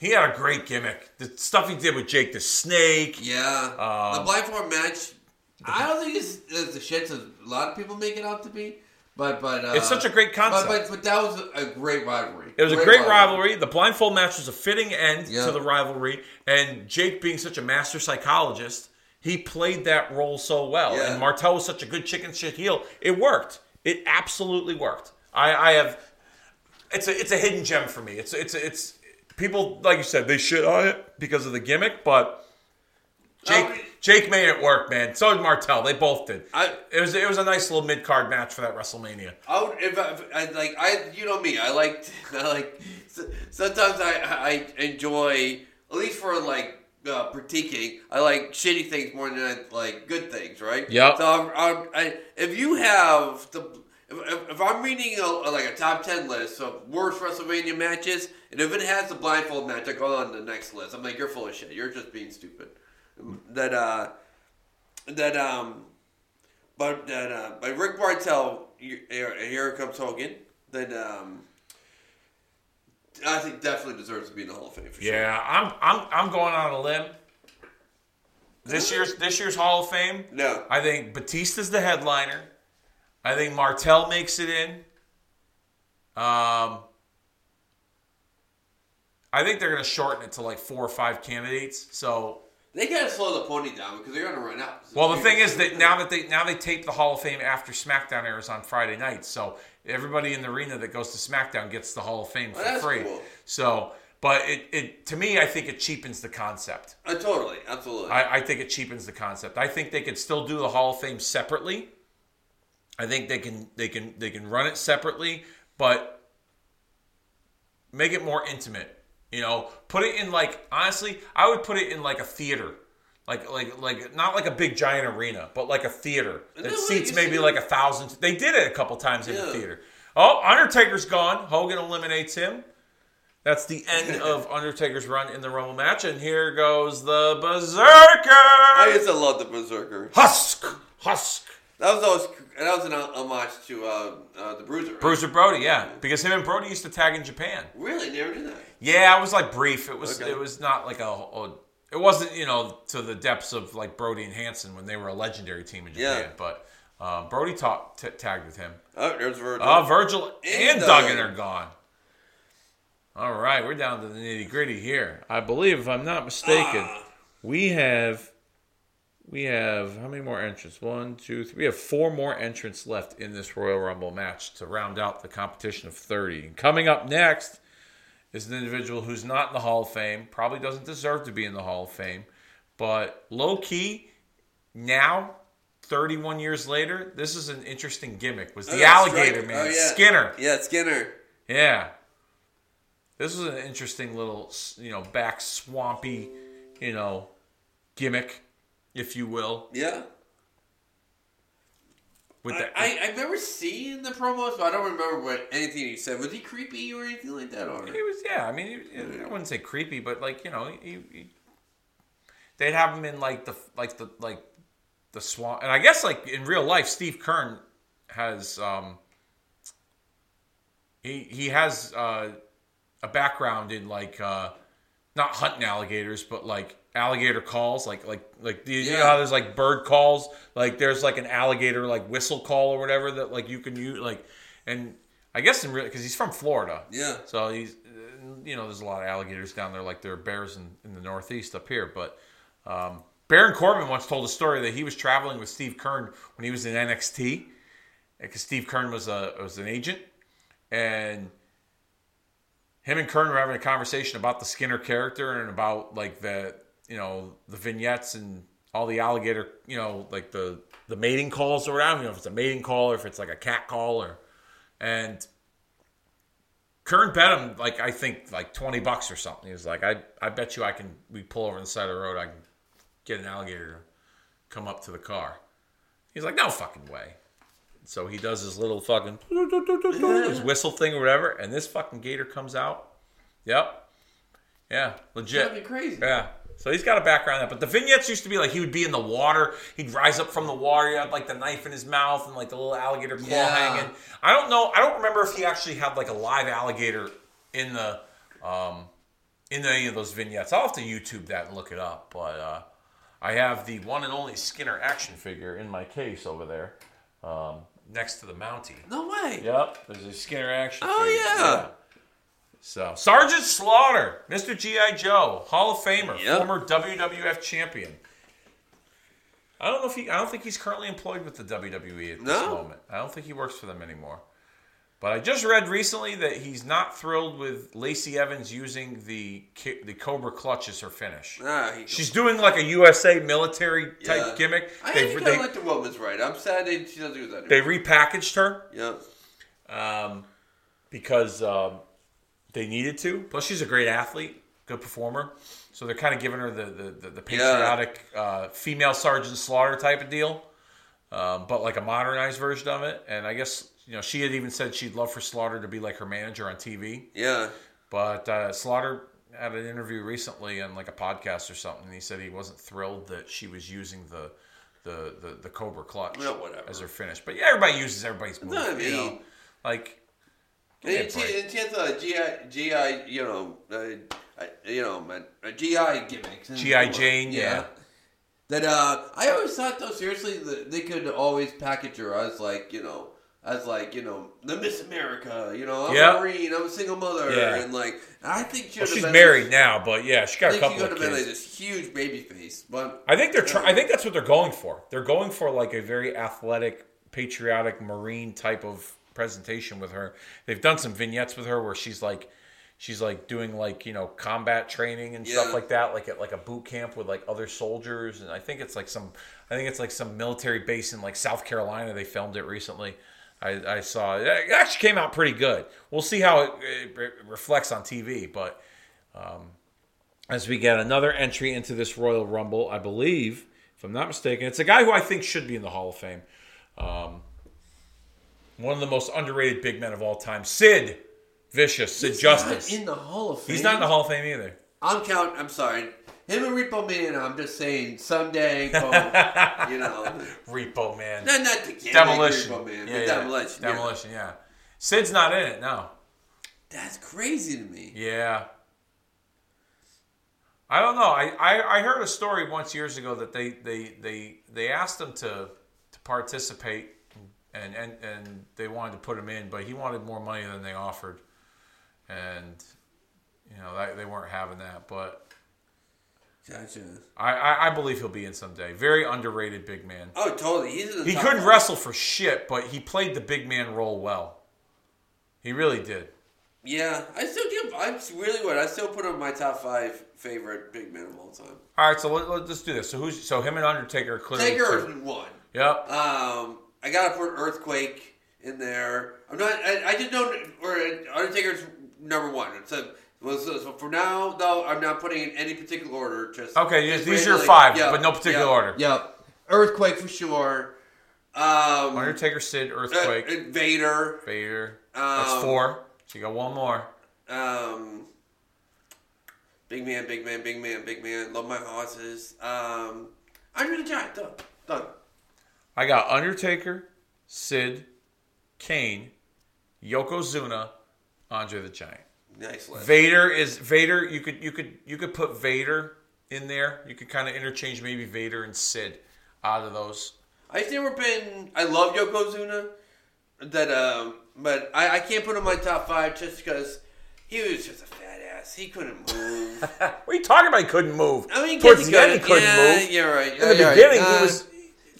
Speaker 1: He had a great gimmick. The stuff he did with Jake the Snake.
Speaker 2: Yeah.
Speaker 1: Um,
Speaker 2: the blindfold match. I don't think it's as the shit that a lot of people make it out to be. But but uh,
Speaker 1: It's such a great concept.
Speaker 2: But, but but that was a great rivalry.
Speaker 1: It was a great rivalry. The blindfold match was a fitting end
Speaker 2: Yeah.
Speaker 1: to the rivalry, and Jake, being such a master psychologist, he played that role so well.
Speaker 2: Yeah.
Speaker 1: And Martel was such a good chicken shit heel. It worked. It absolutely worked. I, I have. It's a it's a hidden gem for me. It's it's it's people like you said they shit on it because of the gimmick, but Jake Jake made it work, man. So did Martel. They both did.
Speaker 2: I-
Speaker 1: it was it was a nice little mid card match for that WrestleMania.
Speaker 2: I would, if, I, if I like I you know me I like [LAUGHS] I like sometimes I I enjoy at least for like uh, critiquing I like shitty things more than I like good things right
Speaker 1: Yeah.
Speaker 2: so I'm, I'm, I, if you have the if, if- I'm reading a, like a top ten list of worst WrestleMania matches and if it has the blindfold match I go on the next list I'm like you're full of shit you're just being stupid that uh that um but that uh, by Rick Martel, here, here comes Hogan. Then um, I think definitely deserves to be in the Hall of Fame for sure.
Speaker 1: Yeah, I'm I'm I'm going on a limb. This year's this year's Hall of Fame.
Speaker 2: No.
Speaker 1: I think Batista's the headliner. I think Martel makes it in. Um, I think they're going to shorten it to like four or five candidates. So,
Speaker 2: They gotta slow the pony down because they're gonna run out.
Speaker 1: well, the thing is that now that they now they tape the Hall of Fame after SmackDown airs on Friday night, so everybody in the arena that goes to SmackDown gets the Hall of Fame for
Speaker 2: Oh, that's
Speaker 1: free.
Speaker 2: cool.
Speaker 1: So, but it, it to me, I think it cheapens the concept.
Speaker 2: uh, totally, absolutely.
Speaker 1: I, I think it cheapens the concept. I think they could still do the Hall of Fame separately. I think they can they can they can run it separately, but make it more intimate. You know, put it in like honestly, I would put it in like a theater. Like, like, like, not like a big giant arena, but like a theater that
Speaker 2: that
Speaker 1: seats maybe like a thousand. They did it a couple times in the theater. Oh, Undertaker's gone. Hogan eliminates him. That's the end [LAUGHS] of Undertaker's run in the Rumble match, and here goes the Berserker.
Speaker 2: I used to love the Berserker.
Speaker 1: Husk, Husk.
Speaker 2: That was always that was an homage to uh, uh, the Bruiser. right?
Speaker 1: Bruiser Brody, yeah, because him and Brody used to tag in Japan.
Speaker 2: Really, never did that.
Speaker 1: Yeah, it was like brief. It was
Speaker 2: Okay.
Speaker 1: it was not like a, a- it wasn't you know to the depths of like Brody and Hansen when they were a legendary team in Japan.
Speaker 2: Yeah.
Speaker 1: But uh, Brody talk, t- tagged with him.
Speaker 2: Oh, there's Virgil.
Speaker 1: Uh, Virgil and,
Speaker 2: And
Speaker 1: Duggan
Speaker 2: Duggan.
Speaker 1: are gone. All right, we're down to the nitty gritty here. I believe, if I'm not mistaken,
Speaker 2: Ah.
Speaker 1: we have we have how many more entrants? One, two, three. We have four more entrants left in this Royal Rumble match to round out the competition of 30. And coming up next is an individual who's not in the Hall of Fame, probably doesn't deserve to be in the Hall of Fame, but low key now. 31 years later, this is an interesting gimmick. Was the
Speaker 2: Oh,
Speaker 1: alligator
Speaker 2: Striker.
Speaker 1: man
Speaker 2: Oh, yeah.
Speaker 1: Skinner?
Speaker 2: Yeah, Skinner.
Speaker 1: Yeah. This was an interesting little, you know, back swampy, you know, gimmick, if you will.
Speaker 2: Yeah.
Speaker 1: With
Speaker 2: I,
Speaker 1: that,
Speaker 2: I, I remember seeing the promos, but I don't remember what anything he said. Was he creepy or anything like that? Or
Speaker 1: he was, yeah. I mean, he, I wouldn't say creepy, but like, you know, he, he, they'd have him in like the, like the, like the swamp, and I guess like in real life, Steve Keirn has um, he he has uh, a background in like uh, not hunting alligators, but like alligator calls, like like like do you, you know how there's like bird calls, like there's like an alligator like whistle call or whatever that like you can use like, and I guess in real because he's from Florida,
Speaker 2: Yeah.
Speaker 1: so he's uh, you know there's a lot of alligators down there like there are bears in, in the Northeast up here, but. Um, Baron Corbin once told a story that he was traveling with Steve Keirn when he was in NXT, because Steve Keirn was a was an agent, and him and Keirn were having a conversation about the Skinner character and about like the you know the vignettes and all the alligator you know like the the mating calls or whatever. I don't know if it's a mating call or if it's like a cat call or and Keirn bet him like I think like twenty bucks or something. He was like, I I bet you I can we pull over on the side of the road, I can get an alligator to come up to the car. He's like, no fucking way. So he does his little fucking [LAUGHS] his whistle thing or whatever, and this fucking gator comes out. Yep. Yeah, legit.
Speaker 2: That'd be crazy.
Speaker 1: Yeah. So he's got a background in that. But the vignettes used to be like he would be in the water. He'd rise up from the water. He had like the knife in his mouth and like the little alligator claw
Speaker 2: Yeah.
Speaker 1: hanging. I don't know. I don't remember if he actually had like a live alligator in the um, in any of those vignettes. I'll have to YouTube that and look it up. But uh, I have the one and only Skinner action figure in my case over there, um, next to the Mountie.
Speaker 2: No way.
Speaker 1: Yep, there's a Skinner action.
Speaker 2: Oh,
Speaker 1: figure.
Speaker 2: yeah.
Speaker 1: So Sergeant Slaughter, Mr. GI Joe, Hall of Famer,
Speaker 2: Yep.
Speaker 1: former WWF champion. I don't know if he. I don't think he's currently employed with the WWE at this
Speaker 2: No?
Speaker 1: moment. I don't think he works for them anymore. But I just read recently that he's not thrilled with Lacey Evans using the the Cobra Clutch as her finish.
Speaker 2: Ah, he
Speaker 1: She's doing like a USA military type
Speaker 2: Yeah.
Speaker 1: gimmick.
Speaker 2: I
Speaker 1: They,
Speaker 2: think
Speaker 1: they,
Speaker 2: I like the woman's right. I'm sad that she doesn't use that. Anymore.
Speaker 1: They repackaged her
Speaker 2: yeah.
Speaker 1: um, because um, they needed to. Plus, she's a great athlete, good performer. So they're kind of giving her the the, the, the patriotic uh, female Sergeant Slaughter type of deal, um, but like a modernized version of it. And I guess you know she had even said she'd love for Slaughter to be like her manager on TV.
Speaker 2: Yeah.
Speaker 1: But uh, Slaughter had an interview recently on like a podcast or something. And he said he wasn't thrilled that she was using the the the, the Cobra Clutch
Speaker 2: whatever.
Speaker 1: as her finish. But yeah, everybody uses everybody's move.
Speaker 2: what I
Speaker 1: You know,
Speaker 2: mean.
Speaker 1: like Yeah,
Speaker 2: it's,
Speaker 1: break.
Speaker 2: it's, it's a GI, GI, you know, uh, uh, you know, man, a GI gimmicks.
Speaker 1: G.I. Jane, yeah.
Speaker 2: That uh, I always thought though, seriously, that they could always package her as like, you know, as like, you know, the Miss America. You know, I'm
Speaker 1: Yeah.
Speaker 2: a Marine, I'm a single mother,
Speaker 1: Yeah.
Speaker 2: and like, I think she
Speaker 1: well, she's married now, but yeah, she got a
Speaker 2: think she
Speaker 1: couple
Speaker 2: could have been like this huge baby face, but
Speaker 1: I think they're. Try- I think that's what they're going for. They're going for like a very athletic, patriotic Marine type of presentation with her. They've done some vignettes with her where she's like, she's like doing like you know combat training and stuff like that, like at like a boot camp with like other soldiers. And I think it's like some. I think it's like some military base in like South Carolina. They filmed it recently. I, I saw it. It actually came out pretty good. We'll see how it, it, it reflects on TV, but um, as we get another entry into this Royal Rumble. I believe, if I'm not mistaken, it's a guy who I think should be in the Hall of Fame. Um, one of the most underrated big men of all time, Sid Vicious, Sid
Speaker 2: He's
Speaker 1: Justice.
Speaker 2: not in the Hall of Fame.
Speaker 1: He's not in the Hall of Fame either.
Speaker 2: I'm count. I'm sorry. Him and Repo Man. I'm just saying someday. [LAUGHS] You know,
Speaker 1: Repo Man,
Speaker 2: not not the gimmick
Speaker 1: Demolition,
Speaker 2: Repo Man,
Speaker 1: yeah, yeah.
Speaker 2: demolition.
Speaker 1: Demolition, yeah. Sid's not in it now.
Speaker 2: That's crazy to me.
Speaker 1: Yeah. I don't know. I, I, I heard a story once years ago that they, they, they, they asked him to, to participate and, and, and they wanted to put him in, but he wanted more money than they offered. And, you know, that, they weren't having that. But
Speaker 2: Gotcha.
Speaker 1: I, I, I believe he'll be in someday. Very underrated big man.
Speaker 2: Oh, totally. He's
Speaker 1: He couldn't wrestle for shit, but he played the big man role well. He really did.
Speaker 2: Yeah, I still give. I really would. I still put him in my top five favorite big men of all time.
Speaker 1: All right, so let, us do this. So who's so him and Undertaker clearly
Speaker 2: Taker
Speaker 1: two.
Speaker 2: is one.
Speaker 1: Yep.
Speaker 2: Um, I gotta put Earthquake in there. I'm not. I, I just know or Undertaker's number one. So, well, so, so for now, though, I'm not putting in any particular order. Just
Speaker 1: Okay,
Speaker 2: just
Speaker 1: these are your five,
Speaker 2: yeah,
Speaker 1: but no particular
Speaker 2: yeah,
Speaker 1: order.
Speaker 2: Yep. Earthquake for sure. Um,
Speaker 1: Undertaker, Sid, Earthquake,
Speaker 2: uh, Vader.
Speaker 1: Vader. That's
Speaker 2: um,
Speaker 1: four. So you got one more.
Speaker 2: Um, big man, big man, big man, big man. Love my horses. Um, Andre the Giant. Done. Done.
Speaker 1: I got Undertaker, Sid, Kane, Yokozuna, Andre the Giant.
Speaker 2: Nice list.
Speaker 1: Vader is Vader. You could you could you could put Vader in there. You could kind of interchange maybe Vader and Sid out of those.
Speaker 2: I've never been. I love Yokozuna, that um, but I, I can't put him in my top five just because he was just a fat ass. He couldn't [LAUGHS] move.
Speaker 1: What are you talking about? He couldn't move.
Speaker 2: I mean,
Speaker 1: towards
Speaker 2: he
Speaker 1: the end, he
Speaker 2: couldn't- yeah,
Speaker 1: move.
Speaker 2: You're right.
Speaker 1: In
Speaker 2: yeah,
Speaker 1: the
Speaker 2: you're right.
Speaker 1: beginning,
Speaker 2: Uh,
Speaker 1: he was.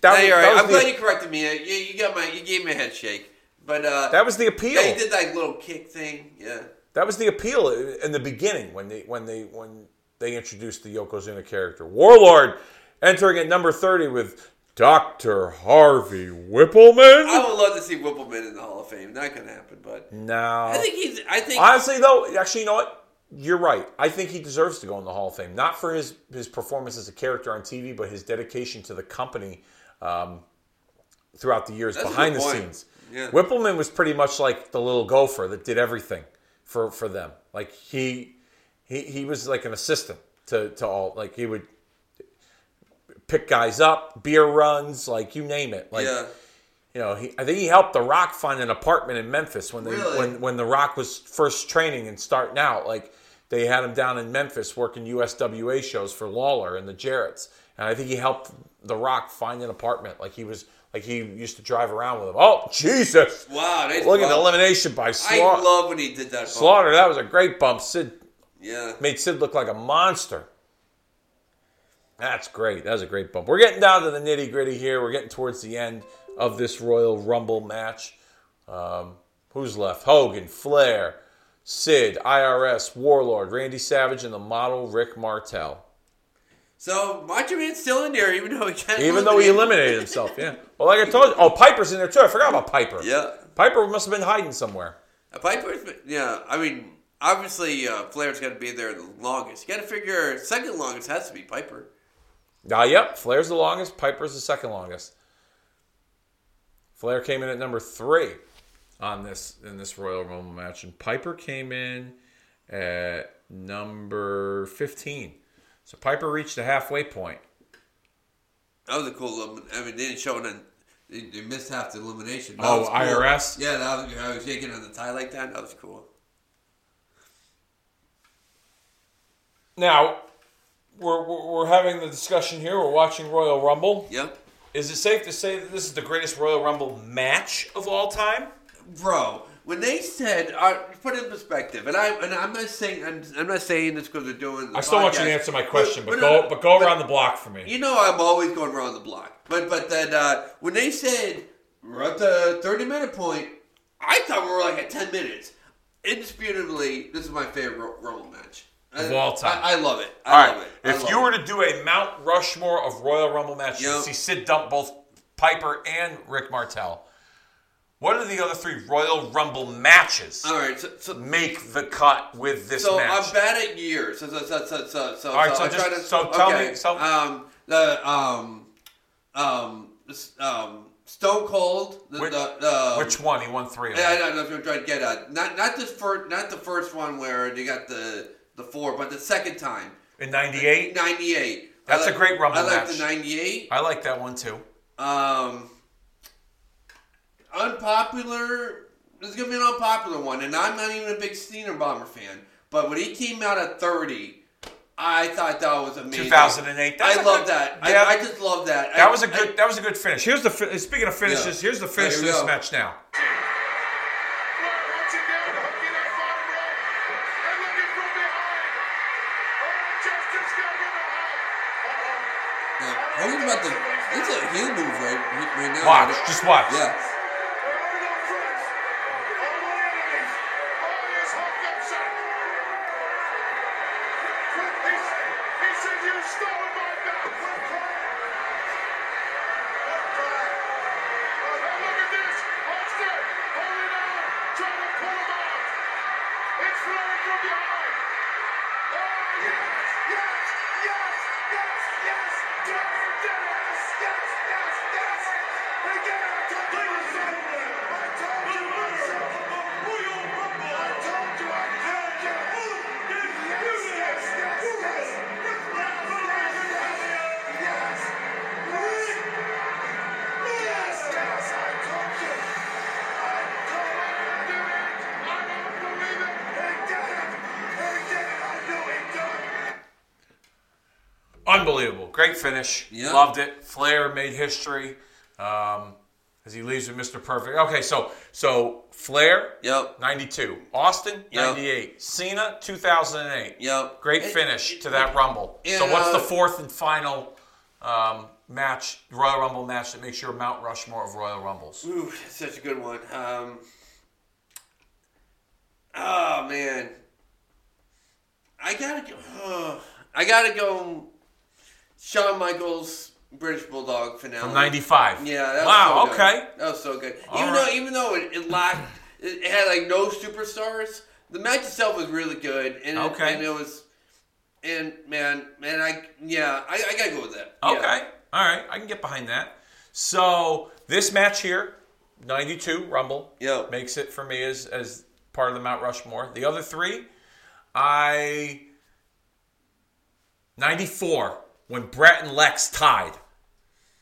Speaker 1: That, that was
Speaker 2: I'm
Speaker 1: the,
Speaker 2: glad you corrected me. You, you got my. You gave me a head shake. But uh,
Speaker 1: that was the appeal.
Speaker 2: yeah, he did that little kick thing. Yeah.
Speaker 1: That was the appeal in the beginning when they when they when they introduced the Yokozuna character. Warlord entering at number thirty with Doctor Harvey Whippleman.
Speaker 2: I would love to see Whippleman in the Hall of Fame. Not gonna happen, but
Speaker 1: no,
Speaker 2: I think he's. I think
Speaker 1: honestly though, actually, you know what? You're right. I think he deserves to go in the Hall of Fame, not for his his performance as a character on TV, but his dedication to the company um, throughout the years
Speaker 2: That's
Speaker 1: behind the
Speaker 2: point.
Speaker 1: scenes.
Speaker 2: Yeah.
Speaker 1: Whippleman was pretty much like the little gopher that did everything for for them. Like he he he was like an assistant to to all. Like he would pick guys up, beer runs, like you name it. Like
Speaker 2: yeah.
Speaker 1: you know, he, I think he helped The Rock find an apartment in Memphis when they
Speaker 2: Really?
Speaker 1: when when The Rock was first training and starting out. Like they had him down in Memphis working USWA shows for Lawler and the Jarretts, and I think he helped The Rock find an apartment. Like he was like he used to drive around with him. Oh Jesus!
Speaker 2: Wow. That's
Speaker 1: Look at the elimination by Slaughter.
Speaker 2: I love when he did that. bump.
Speaker 1: Slaughter, that was a great bump. Sid
Speaker 2: Yeah.
Speaker 1: made Sid look like a monster. That's great. That was a great bump. We're getting down to the nitty gritty here. We're getting towards the end of this Royal Rumble match. Um, who's left? Hogan, Flair, Sid, IRS, Warlord, Randy Savage, and the model Rick Martel.
Speaker 2: So Macho Man's still in there, even though he can't.
Speaker 1: Even though he eliminated himself, yeah. Well, like I told you, oh, Piper's in there too. I forgot about Piper.
Speaker 2: Yeah.
Speaker 1: Piper must have been hiding somewhere.
Speaker 2: A Piper's, been- yeah. I mean, obviously, uh, Flair's got to be there the longest. You got to figure second longest has to be Piper.
Speaker 1: Ah, yep. Flair's the longest. Piper's the second longest. Flair came in at number three on this in this Royal Rumble match, and Piper came in at number fifteen. So Piper reached the halfway point.
Speaker 2: That was a cool. I mean, they didn't show it. On, they, they missed half the elimination. That
Speaker 1: Oh,
Speaker 2: cool.
Speaker 1: IRS?
Speaker 2: Yeah, that was, I was shaking on the tie like that. That was cool.
Speaker 1: Now, we're, we're having the discussion here. We're watching Royal Rumble.
Speaker 2: Yep.
Speaker 1: Is it safe to say that this is the greatest Royal Rumble match of all time?
Speaker 2: bro. When they said, uh, put it in perspective, and I and I'm not saying I'm, I'm not saying this because they're doing. The
Speaker 1: I still want you to answer my question, but,
Speaker 2: but
Speaker 1: go but go
Speaker 2: but-
Speaker 1: around the block for me.
Speaker 2: You know, I'm always going around the block, but but that uh, when they said we're at the 30 minute point, I thought we were like at 10 minutes. Indisputably, this is my favorite Ro- Rumble match
Speaker 1: Of
Speaker 2: I-
Speaker 1: all time.
Speaker 2: I, I love it. I
Speaker 1: All
Speaker 2: love
Speaker 1: right.
Speaker 2: it.
Speaker 1: If
Speaker 2: love
Speaker 1: you
Speaker 2: it.
Speaker 1: were to do a Mount Rushmore of Royal Rumble matches,
Speaker 2: Yep.
Speaker 1: see Sid dump both Piper and Rick Martel. What are the other three Royal Rumble matches
Speaker 2: all right, so, so
Speaker 1: make the cut with this
Speaker 2: So
Speaker 1: match?
Speaker 2: I'm bad at years. So so so so so. so
Speaker 1: All right, so just-
Speaker 2: try to,
Speaker 1: so tell
Speaker 2: okay,
Speaker 1: me- so-
Speaker 2: um the um um um Stone Cold the,
Speaker 1: Which-
Speaker 2: the, the
Speaker 1: Which one? He won three of
Speaker 2: I
Speaker 1: them.
Speaker 2: know what I'm trying to get at. Not not this first not the first one where they got the the four, but the second time.
Speaker 1: In '98,
Speaker 2: Ninety eight.
Speaker 1: That's a great Rumble
Speaker 2: I like
Speaker 1: match.
Speaker 2: the ninety eight.
Speaker 1: I like that one too.
Speaker 2: Um, unpopular. This is gonna be an unpopular one, and I'm not even a big Steiner Bomber fan. But when he came out at 30, I thought that was amazing.
Speaker 1: 2008. That's
Speaker 2: I
Speaker 1: a
Speaker 2: love
Speaker 1: good-
Speaker 2: that.
Speaker 1: yeah.
Speaker 2: I, I just love that.
Speaker 1: That
Speaker 2: I-
Speaker 1: was a good.
Speaker 2: I-
Speaker 1: that was a good finish. Here's the. fi- Speaking of finishes,
Speaker 2: Yeah.
Speaker 1: here's the finish
Speaker 2: There
Speaker 1: of this
Speaker 2: go.
Speaker 1: match now.
Speaker 3: Flair once again hooking that bottom rope and looking from behind. Oh, Justice got rid of Hulk.
Speaker 2: Yeah, Hogan's about to. It's a heel move right, right now.
Speaker 1: Watch, just watch.
Speaker 2: Yeah.
Speaker 1: Great finish.
Speaker 2: Yeah.
Speaker 1: Loved it. Flair made history um, as he leaves with Mr. Perfect. Okay, so so Flair,
Speaker 2: Yep.
Speaker 1: 92. Austin,
Speaker 2: Yep.
Speaker 1: 98. Cena, 2008.
Speaker 2: Yep.
Speaker 1: Great
Speaker 2: And-
Speaker 1: finish to that Rumble. so what's
Speaker 2: uh,
Speaker 1: the fourth and final um, match, Royal Rumble match that makes your Mount Rushmore of Royal Rumbles?
Speaker 2: Ooh, such a good one. Um, oh man, I gotta go. oh, [SIGHS] I gotta go. Shawn Michaels British Bulldog finale
Speaker 1: From 95.
Speaker 2: Yeah. That was
Speaker 1: wow,
Speaker 2: so
Speaker 1: okay.
Speaker 2: That was so good.
Speaker 1: All
Speaker 2: even
Speaker 1: right.
Speaker 2: though, even though it, it lacked, it, had like no superstars. The match itself was really good, and it, and it was, and man, man, I yeah, I, I gotta go with that.
Speaker 1: Okay.
Speaker 2: Yeah.
Speaker 1: All right. I can get behind that. So this match here, 92 Rumble,
Speaker 2: Yeah.
Speaker 1: makes it for me as, as part of the Mount Rushmore. The other three, I. 94, when Bret and Lex tied.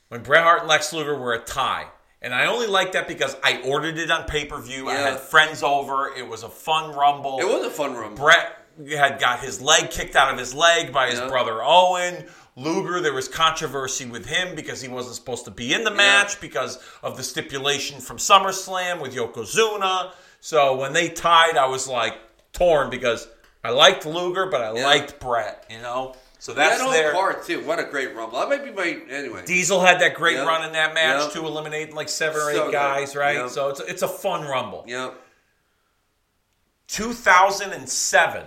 Speaker 1: When Bret Hart and Lex Luger were a tie. And I only like that because I ordered it on pay per view. I had friends over. It was a fun Rumble.
Speaker 2: It was a fun rumble.
Speaker 1: Bret had got his leg kicked out of his leg by his
Speaker 2: Yeah.
Speaker 1: brother Owen. Luger, there was controversy with him because he wasn't supposed to be in the match because of the stipulation from SummerSlam with Yokozuna. So when they tied, I was like torn because I liked Luger, but I
Speaker 2: Yeah.
Speaker 1: liked Bret, you know? So that's
Speaker 2: that whole
Speaker 1: there.
Speaker 2: part too. What a great rumble. That might be my anyway.
Speaker 1: Diesel had that great
Speaker 2: Yep.
Speaker 1: run in that match
Speaker 2: Yep.
Speaker 1: to eliminate like seven or eight
Speaker 2: So good.
Speaker 1: guys, right?
Speaker 2: Yep.
Speaker 1: So it's, it's a fun Rumble.
Speaker 2: Yep.
Speaker 1: 2007,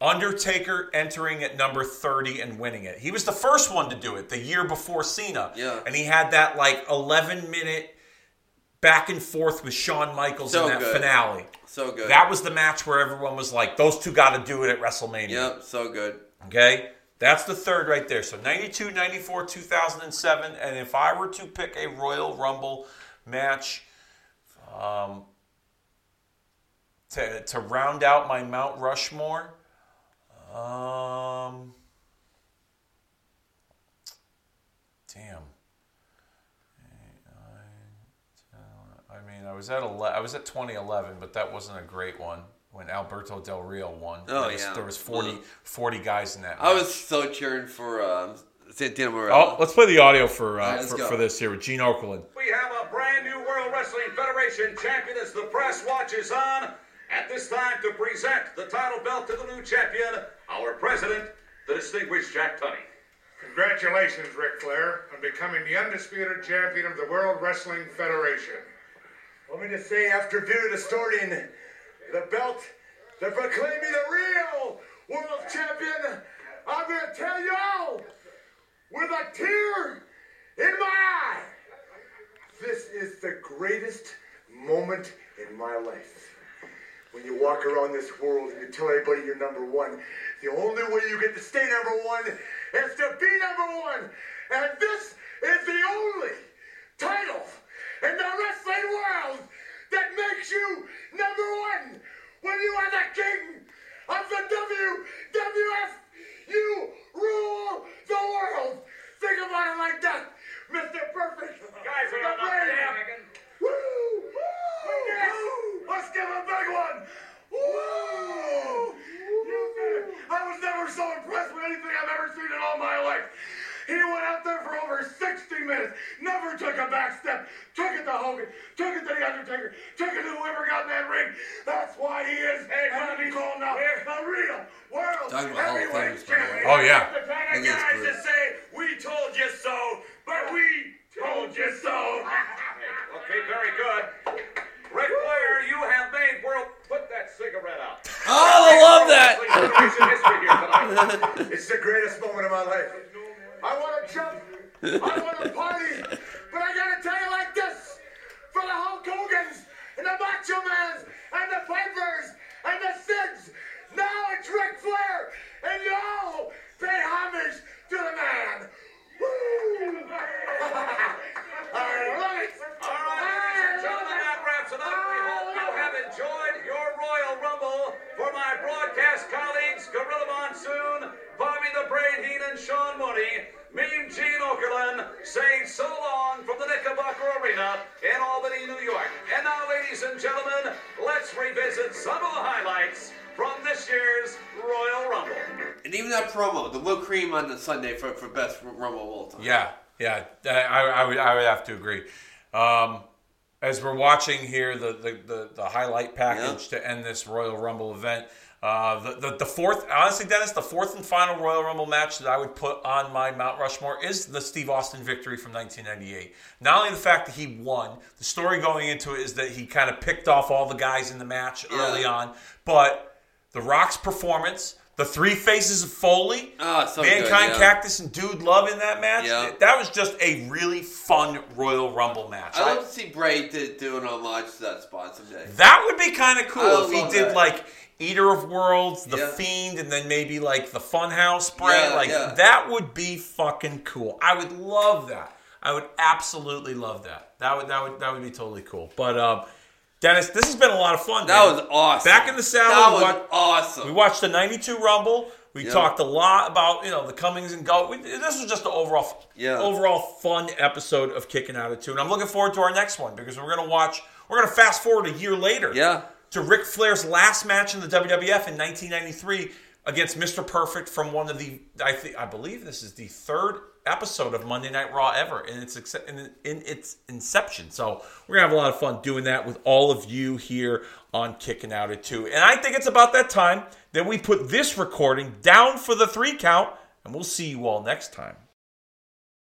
Speaker 1: Undertaker entering at number 30 and winning it. He was the first one to do it the year before Cena.
Speaker 2: Yeah.
Speaker 1: And he had that like 11 minute back and forth with Shawn Michaels
Speaker 2: So
Speaker 1: in that
Speaker 2: good.
Speaker 1: finale.
Speaker 2: So good.
Speaker 1: That was the match where everyone was like, those two got to do it at WrestleMania.
Speaker 2: Yep. So good.
Speaker 1: Okay? That's the third right there. So 92, 94, 2007. And if I were to pick a Royal Rumble match um, to, to round out my Mount Rushmore, um, damn. I mean, I was at 11, I was at 2011, but that wasn't a great one when Alberto Del Rio won.
Speaker 2: Oh,
Speaker 1: there was,
Speaker 2: yeah.
Speaker 1: There was 40,
Speaker 2: Ugh.
Speaker 1: 40 guys in that.
Speaker 2: I was so cheering for um, Santino
Speaker 1: Oh, let's play the audio for uh,
Speaker 2: All right, let's
Speaker 1: for, for this here with Gene Okerlund.
Speaker 4: We have a brand new World Wrestling Federation champion as the press watches on. At this time, to present the title belt to the new champion, our president, the distinguished Jack Tunney.
Speaker 9: Congratulations, Ric Flair, on becoming the undisputed champion of the World Wrestling Federation.
Speaker 7: Want me to say, after viewing distorting the belt to proclaim me the real world champion, I'm going to tell y'all with a tear in my eye, this is the greatest moment in my life. When you walk around this world and you tell everybody you're number one, the only way you get to stay number one is to be number one. And this is the only title in the wrestling world that makes you number one. When you are the king of the WWF, you rule the world. Think about it like that, Mr. Perfect.
Speaker 4: Guys, we
Speaker 7: The
Speaker 4: got enough
Speaker 7: brain.
Speaker 4: damn.
Speaker 7: Woo! Woo! Yes! Let's give a big one. Woo! I was never so impressed with anything I've ever seen in all my life. He went out there for over 60 minutes, never took a back step, took it to Hogan, took it to The Undertaker, took it to whoever got in that ring. That's why he is, and he's called now, the real world
Speaker 2: Talking about Hall of
Speaker 7: heavyweight
Speaker 2: Famers, by the way.
Speaker 7: champion.
Speaker 1: Oh, yeah.
Speaker 7: The kind
Speaker 2: I
Speaker 7: of guys
Speaker 2: great.
Speaker 7: that say, we told you so, but we told you so. [LAUGHS]
Speaker 4: Okay, very good. Ric Flair, you have made world. Put that cigarette out.
Speaker 2: Oh, I love that.
Speaker 4: Federation history here tonight. [LAUGHS]
Speaker 7: It's the greatest moment of my life. I want to jump. I want to party. But I got to tell you like this. For the Hulk Hogans and the Macho Mans and the Pipers and the Sids, now it's Ric Flair. And y'all pay homage to the man. Love [LAUGHS] it.
Speaker 4: All right, ladies and that wraps. We hope you have enjoyed your Royal Rumble. For my broadcast colleagues, Gorilla Monsoon, Bobby the Brain Heenan, Sean Mooney, me, Gene Okerlund, saying so long from the Knickerbocker Arena in Albany, New York. And now, ladies and gentlemen, let's revisit some of the highlights from this year's Royal Rumble.
Speaker 2: And and even that promo, the whipped cream on the Sunday for, for best Rumble of all time.
Speaker 1: Yeah, yeah, I, I would I would have to agree. Um, as we're watching here, the the, the, the highlight package to end this Royal Rumble event. Uh, the, the, the fourth, honestly, Dennis, the fourth and final Royal Rumble match that I would put on my Mount Rushmore is the Steve Austin victory from 1998. Not only the fact that he won, the story going into it is that he kind of picked off all the guys in the match early
Speaker 2: Yeah.
Speaker 1: on, but The Rock's performance, the three faces of Foley,
Speaker 2: Oh, so good,
Speaker 1: Mankind,
Speaker 2: yeah.
Speaker 1: Cactus, and Dude Love in that match.
Speaker 2: Yeah.
Speaker 1: That was just a really fun Royal Rumble match.
Speaker 2: I'd love to see Bray do, do an homage to that spot someday.
Speaker 1: That would be kind of cool
Speaker 2: I
Speaker 1: if he did
Speaker 2: that.
Speaker 1: like Eater of Worlds, The
Speaker 2: Yeah.
Speaker 1: Fiend, and then maybe like the Funhouse Bray. Like that would be fucking cool. I would love that. I would absolutely love that. That would that would that would be totally cool. But um, Dennis, this has been a lot of fun.
Speaker 2: That
Speaker 1: man.
Speaker 2: was awesome.
Speaker 1: Back in the saddle,
Speaker 2: That
Speaker 1: we
Speaker 2: was
Speaker 1: wa-
Speaker 2: awesome.
Speaker 1: We watched the '92 Rumble. We
Speaker 2: Yeah.
Speaker 1: talked a lot about you know the comings and go. We, this was just an overall
Speaker 2: Yeah.
Speaker 1: overall fun episode of Kicking Out of Two, and I'm looking forward to our next one because we're gonna watch. We're gonna fast forward a year later.
Speaker 2: Yeah.
Speaker 1: To Ric Flair's last match in the WWF in 1993 against Mr. Perfect from one of the I think I believe this is the third episode of Monday Night Raw ever in its in, in its inception. So we're gonna have a lot of fun doing that with all of you here on Kicking Out at Two. And I think it's about that time that we put this recording down for the three count, and we'll see you all next time.